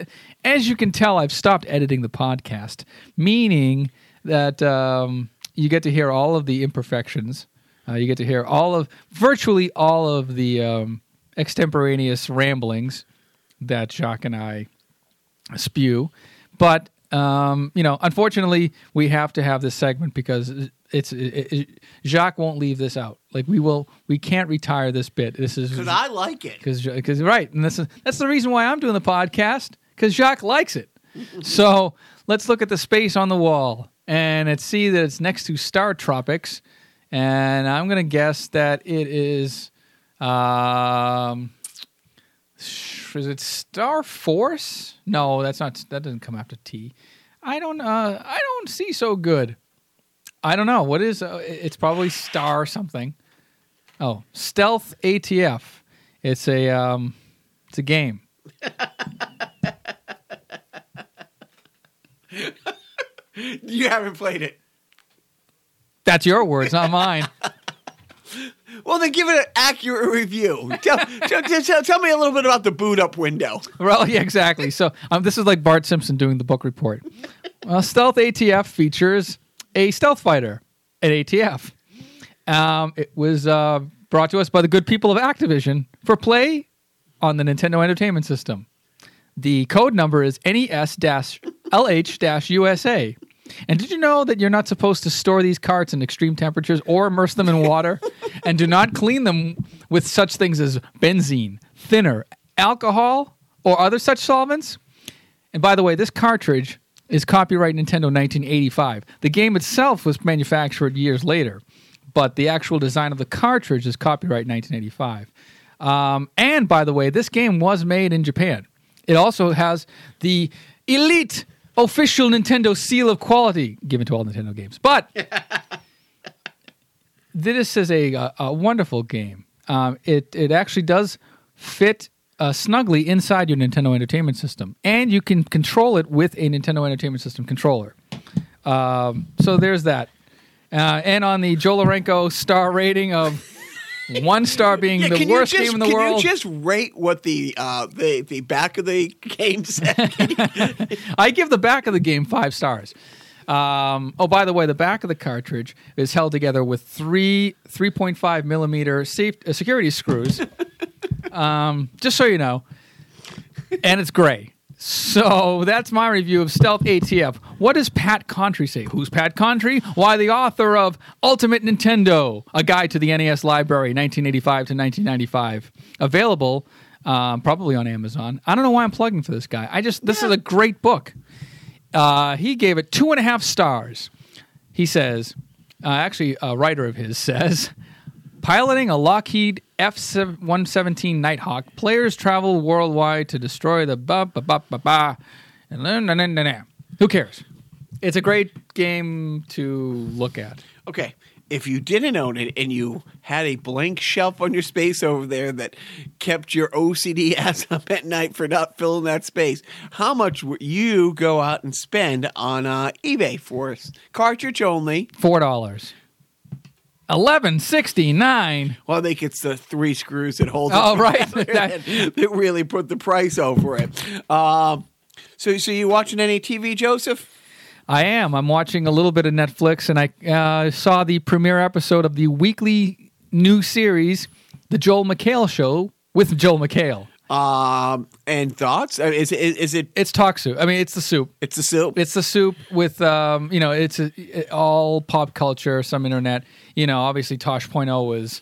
as you can tell I've stopped editing the podcast, meaning that um, you get to hear all of the imperfections. Uh, you get to hear all of virtually all of the um, extemporaneous ramblings that Jacques and I spew. But um, you know, unfortunately, we have to have this segment because it's it, it, Jacques won't leave this out. Like we will, we can't retire this bit. This is because I like it. because because right, and this is that's the reason why I'm doing the podcast because Jacques likes it. so let's look at the space on the wall and let's see that it's next to Star Tropics, and I'm gonna guess that it is um, sh- is it Star Force? No, that's not. That doesn't come after T. I don't. Uh, I don't see so good. I don't know what is. Uh, it's probably Star something. Oh, Stealth ATF. It's a. Um, it's a game. You haven't played it. That's your words, not mine. Well, then give it an accurate review. Tell, tell, tell, tell me a little bit about the boot up window. Well, yeah, exactly. So um, this is like Bart Simpson doing the book report. Well, Stealth ATF features a stealth fighter at ATF. Um, it was uh, brought to us by the good people of Activision for play on the Nintendo Entertainment System. The code number is E NES-LH-USA. And did you know that you're not supposed to store these carts in extreme temperatures or immerse them in water? And do not clean them with such things as benzene, thinner, alcohol, or other such solvents? And by the way, this cartridge is copyright Nintendo 1985. The game itself was manufactured years later, but the actual design of the cartridge is copyright 1985. Um, and by the way, this game was made in Japan. It also has the elite official Nintendo seal of quality given to all Nintendo games. But this is a, a, a wonderful game. Um, it it actually does fit uh, snugly inside your Nintendo Entertainment System, and you can control it with a Nintendo Entertainment System controller. Um, so there's that. Uh, and on the Joe Lorenko star rating of one star being Yeah, the worst just, game in the world. can world, you just rate what the uh, the the back of the game said? I give the back of the game five stars. Um, oh, by the way, the back of the cartridge is held together with three 3.5 millimeter safe, uh, security screws. um, just so you know, and it's gray. So that's my review of Stealth ATF. What does Pat Contri say? Who's Pat Contri? Why, the author of Ultimate Nintendo, a guide to the NES library, 1985 to 1995, available um, probably on Amazon. I don't know why I'm plugging for this guy. I just this is a great book. Uh, he gave it two and a half stars. He says, uh, actually, a writer of his says, piloting a Lockheed F 117 Nighthawk, players travel worldwide to destroy the ba ba ba ba ba. And na- na- na- na-. Who cares? It's a great game to look at. okay, if you didn't own it and you had a blank shelf on your space over there that kept your OCD ass up at night for not filling that space, how much would you go out and spend on uh, eBay for cartridge only? Four dollars. Eleven sixty nine. Well, I think it's the three screws that hold. Oh, it right. That- that, that really put the price over it. Um, so, so you watching any TV, Joseph? I am. I'm watching a little bit of Netflix, and I uh, saw the premiere episode of the weekly new series, The Joel McHale Show with Joel McHale. Um, and thoughts? Uh, Is it? Is it? It's talk soup. I mean, it's the soup. It's the soup. It's the soup with, um, you know, it's a, it- all pop culture, some internet. You know, obviously Tosh.0 was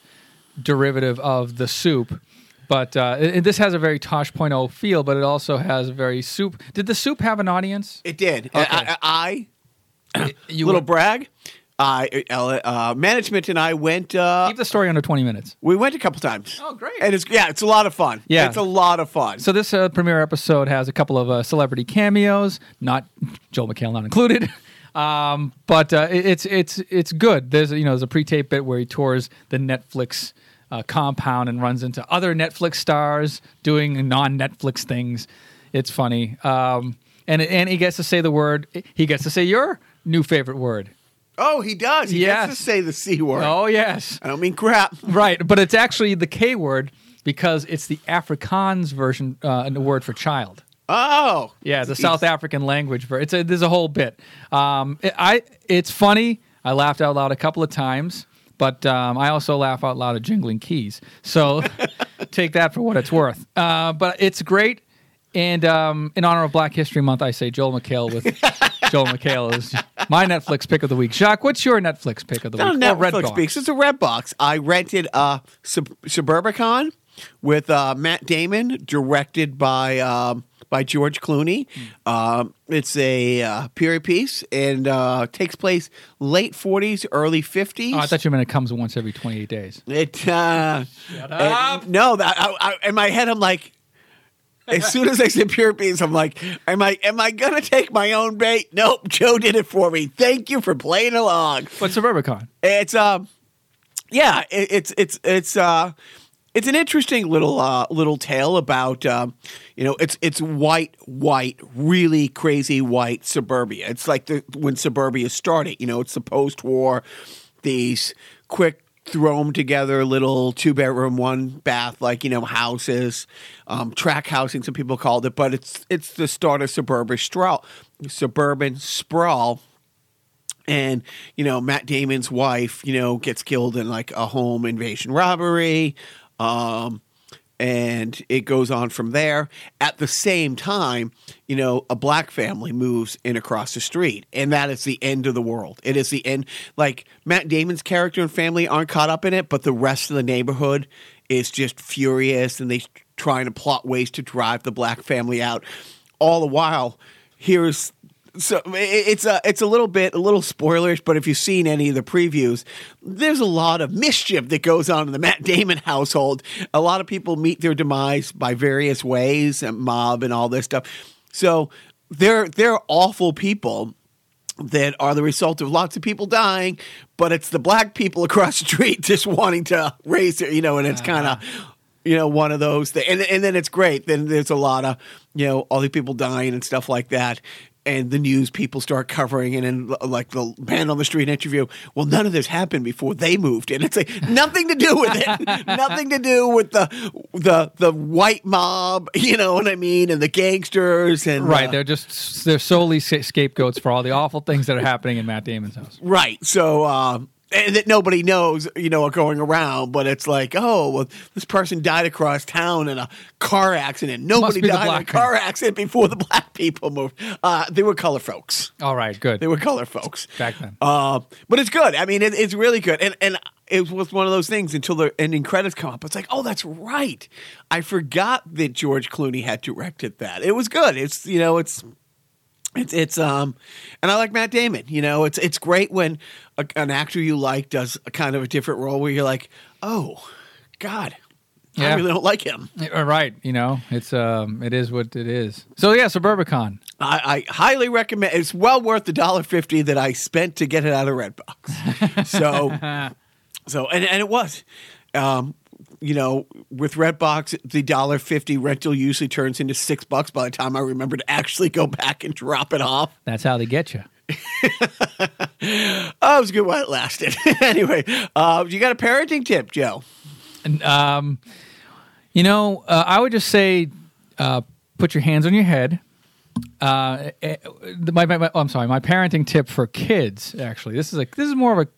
derivative of the soup. But uh, it- this has a very Tosh.0 feel, but it also has a very soup. Did the soup have an audience? It did. Okay. I, I, I You little were- brag. I uh, management and I went. Uh, keep the story under 20 minutes. we went a couple times. Oh, great. And it's yeah, it's a lot of fun. Yeah. it's a lot of fun. So this uh, premiere episode has a couple of uh, celebrity cameos, not Joel McHale not included. Um, but uh, it- it's it's it's good. There's you know there's a pre-tape bit where he tours the Netflix uh, compound and runs into other Netflix stars doing non-Netflix things. It's funny, um, and and he gets to say the word. He gets to say your new favorite word. oh, he does. He Yes. gets to say the c word. Oh yes, I don't mean crap. right. But it's actually the K word because it's the Afrikaans version, uh, the word for child. Oh, Yeah, the South African language. It's a, there's a whole bit. Um, it, I it's funny. I laughed out loud a couple of times, but um, I also laugh out loud at jingling keys. So take that for what it's worth. Uh, but it's great. And um, in honor of Black History Month, I say Joel McHale with Joel McHale is my Netflix pick of the week. Jacques, what's your Netflix pick of the Not week? on Or Netflix? Speaks. It's a Redbox. I rented uh, Sub- Suburbicon with uh, Matt Damon, directed by um, by George Clooney. Hmm. Um, it's a uh, period piece and uh, takes place late forties, early fifties. Oh, I thought you meant it comes once every 28 days. it. Uh, Shut it- no, that I, I, in my head, I'm like. as soon as I said pure beans, I'm like, am I am I gonna take my own bait? Nope, Joe did it for me. Thank you for playing along. But Suburbicon. It's um, yeah, it, it's it's it's uh, it's an interesting little uh little tale about um, you know, it's it's white, white, really crazy white suburbia. It's like the when suburbia started. You know, it's the post war, these quick throw them together little two bedroom one bath like you know houses um, track housing some people called it but it's it's the start of suburban sprawl suburban sprawl and you know Matt Damon's wife, you know, gets killed in like a home invasion robbery, um, and it goes on from there. At the same time, you know, a black family moves in across the street, and that is the end of the world. It is the end. Like Matt Damon's character and family aren't caught up in it, but the rest of the neighborhood is just furious, and they trying to plot ways to drive the black family out. All the while, here's so it's a it's a little bit a little spoilerish, but if you've seen any of the previews, there's a lot of mischief that goes on in the Matt Damon household. A lot of people meet their demise by various ways, and mob and all this stuff. So they're they're awful people that are the result of lots of people dying, but it's the black people across the street just wanting to raise their, you know, and it's uh-huh. kind of you know, one of those things. And, and then it's great. Then there's a lot of, you know, all these people dying and stuff like that. And the news people start covering and and like the man on the street interview. Well, none of this happened before they moved in. It's like nothing to do with it. nothing to do with the the the white mob. You know what I mean? And the gangsters and Right. uh, They're just they're solely scapegoats for all the awful things that are happening in Matt Damon's house. Right. So, um, and that nobody knows, you know, are going around, but it's like, oh, well, this person died across town in a car accident. Nobody died in a car accident before the black people moved. Uh, they were color folks. All right. Good. They were color folks Back then. Uh, but it's good. I mean, it, it's really good. And and it was one of those things until the ending credits come up. It's like, oh, that's right. I forgot that George Clooney had directed that. It was good. It's you know, it's it's it's um, and I like Matt Damon. You know, it's it's great when a, an actor you like does a kind of a different role where you're like, oh, God, yeah. I really don't like him. Uh, Right. You know, it's um, it is what it is. So yeah, Suburbicon. I, I highly recommend. It's well worth the dollar fifty that I spent to get it out of Redbox. So, so and and it was, um, you know, with Redbox, the dollar fifty rental usually turns into six bucks by the time I remember to actually go back and drop it off. That's how they get you. Oh, it was good while it lasted. anyway, uh, you got a parenting tip, Joe? And, um, you know, uh, I would just say, uh, put your hands on your head. Uh, eh, my, my, my, oh, I'm sorry. My parenting tip for kids, actually, this is like this is more of a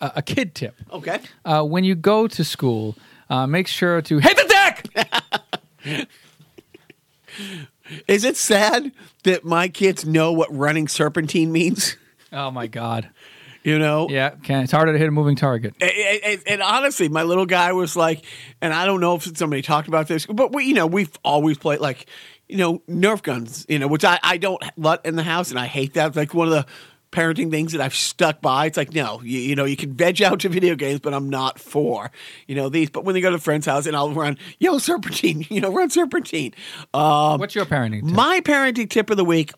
a kid tip. Okay. Uh, when you go to school, uh, make sure to hit the deck. Is it sad that my kids know what running serpentine means? oh my God! You know, Yeah, can, it's harder to hit a moving target. And, and- and honestly, my little guy was like, and I don't know if somebody talked about this, but we, you know, we've always played like, you know, Nerf guns, you know, which I, I don't let in the house, and I hate that. It's like one of the parenting things that I've stuck by. It's like, no, you, you know, you can veg out to video games, but I'm not for, you know, these. But when they go to a friend's house, and I'll run, yo, serpentine, you know, run serpentine. Um, What's your parenting tip? my parenting tip of the week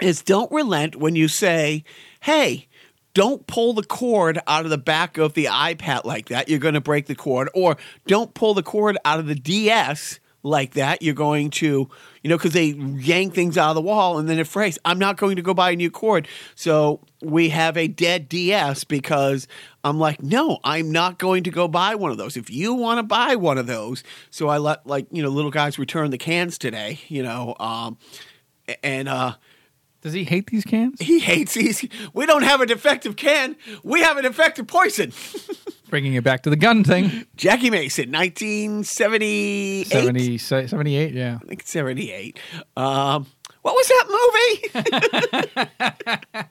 is don't relent when you say, hey, don't pull the cord out of the back of the iPad like that. You're going to break the cord. Or don't pull the cord out of the DS like that. You're going to, you know, because they yank things out of the wall and then it breaks. I'm not going to go buy a new cord. So we have a dead DS because I'm like, no, I'm not going to go buy one of those. If you want to buy one of those, so I let like, you know, little guys return the cans today, you know, um, and uh, Does he hate these cans? he hates these. We don't have a defective can. We have a defective poison. Bringing it back to the gun thing. Jackie Mason, 1978. 70, 78, yeah. I think 78. Um, what was that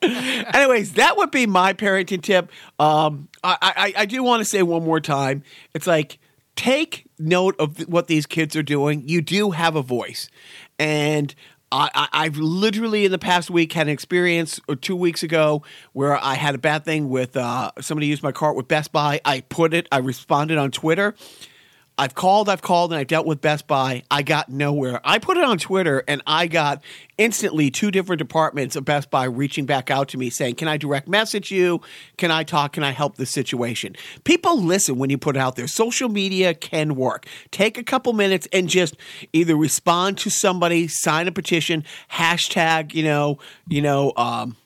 movie? Anyways, that would be my parenting tip. Um, I, I, I do want to say one more time. It's like take note of what these kids are doing. You do have a voice, and I, I, I've literally in the past week had an experience, or two weeks ago, where I had a bad thing with uh, somebody used my cart with Best Buy. I put it. I responded on Twitter. I've called, I've called, and I've dealt with Best Buy. I got nowhere. I put it on Twitter, and I got instantly two different departments of Best Buy reaching back out to me saying, Can I direct message you? Can I talk? Can I help the situation? People listen when you put it out there. Social media can work. Take a couple minutes and just either respond to somebody, sign a petition, hashtag, you know, you know, um,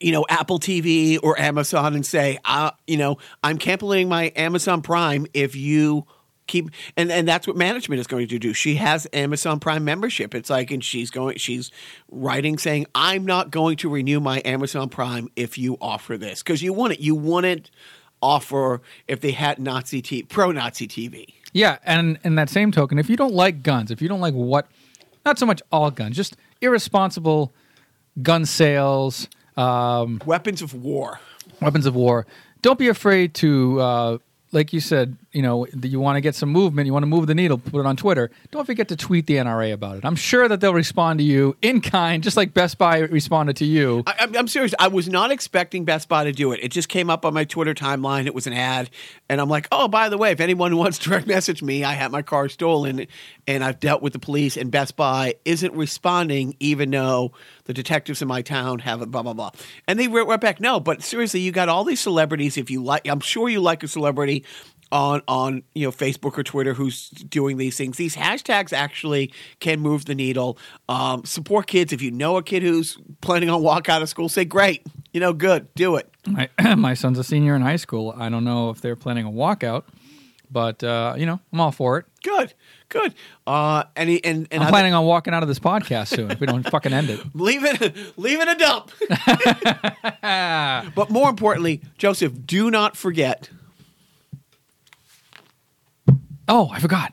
you know, Apple TV or Amazon and say, uh, you know, I'm canceling my Amazon Prime if you keep and and that's what management is going to do. She has Amazon Prime membership. It's like and she's going she's writing saying, "I'm not going to renew my Amazon Prime if you offer this." Cuz you want it. You want it offer if they had Nazi t- pro Nazi TV. Yeah, and in that same token, if you don't like guns, if you don't like what, not so much all guns, just irresponsible gun sales, um, Weapons of war. weapons of war, don't be afraid to, uh, like you said, you know, you want to get some movement, you want to move the needle, put it on Twitter. Don't forget to tweet the NRA about it. I'm sure that they'll respond to you in kind, just like Best Buy responded to you. I, I'm, I'm serious. I was not expecting Best Buy to do it. It just came up on my Twitter timeline. It was an ad, and I'm like, oh, by the way, if anyone wants to direct message me, I had my car stolen, and I've dealt with the police, and Best Buy isn't responding, even though the detectives in my town have a blah blah blah. And they wrote right back, no, but seriously, you got all these celebrities. If you like, I'm sure you like a celebrity on on you know Facebook or Twitter who's doing these things. These hashtags actually can move the needle. Um, support kids. If you know a kid who's planning on walk out of school, say great. You know, good, do it. My, my son's a senior in high school. I don't know if they're planning a walkout, but uh, you know, I'm all for it. Good, good. Uh, and he, and and I'm planning on walking out of this podcast soon if we don't fucking end it. leave it leave it a dump. but more importantly, Joseph, do not forget. Oh, I forgot.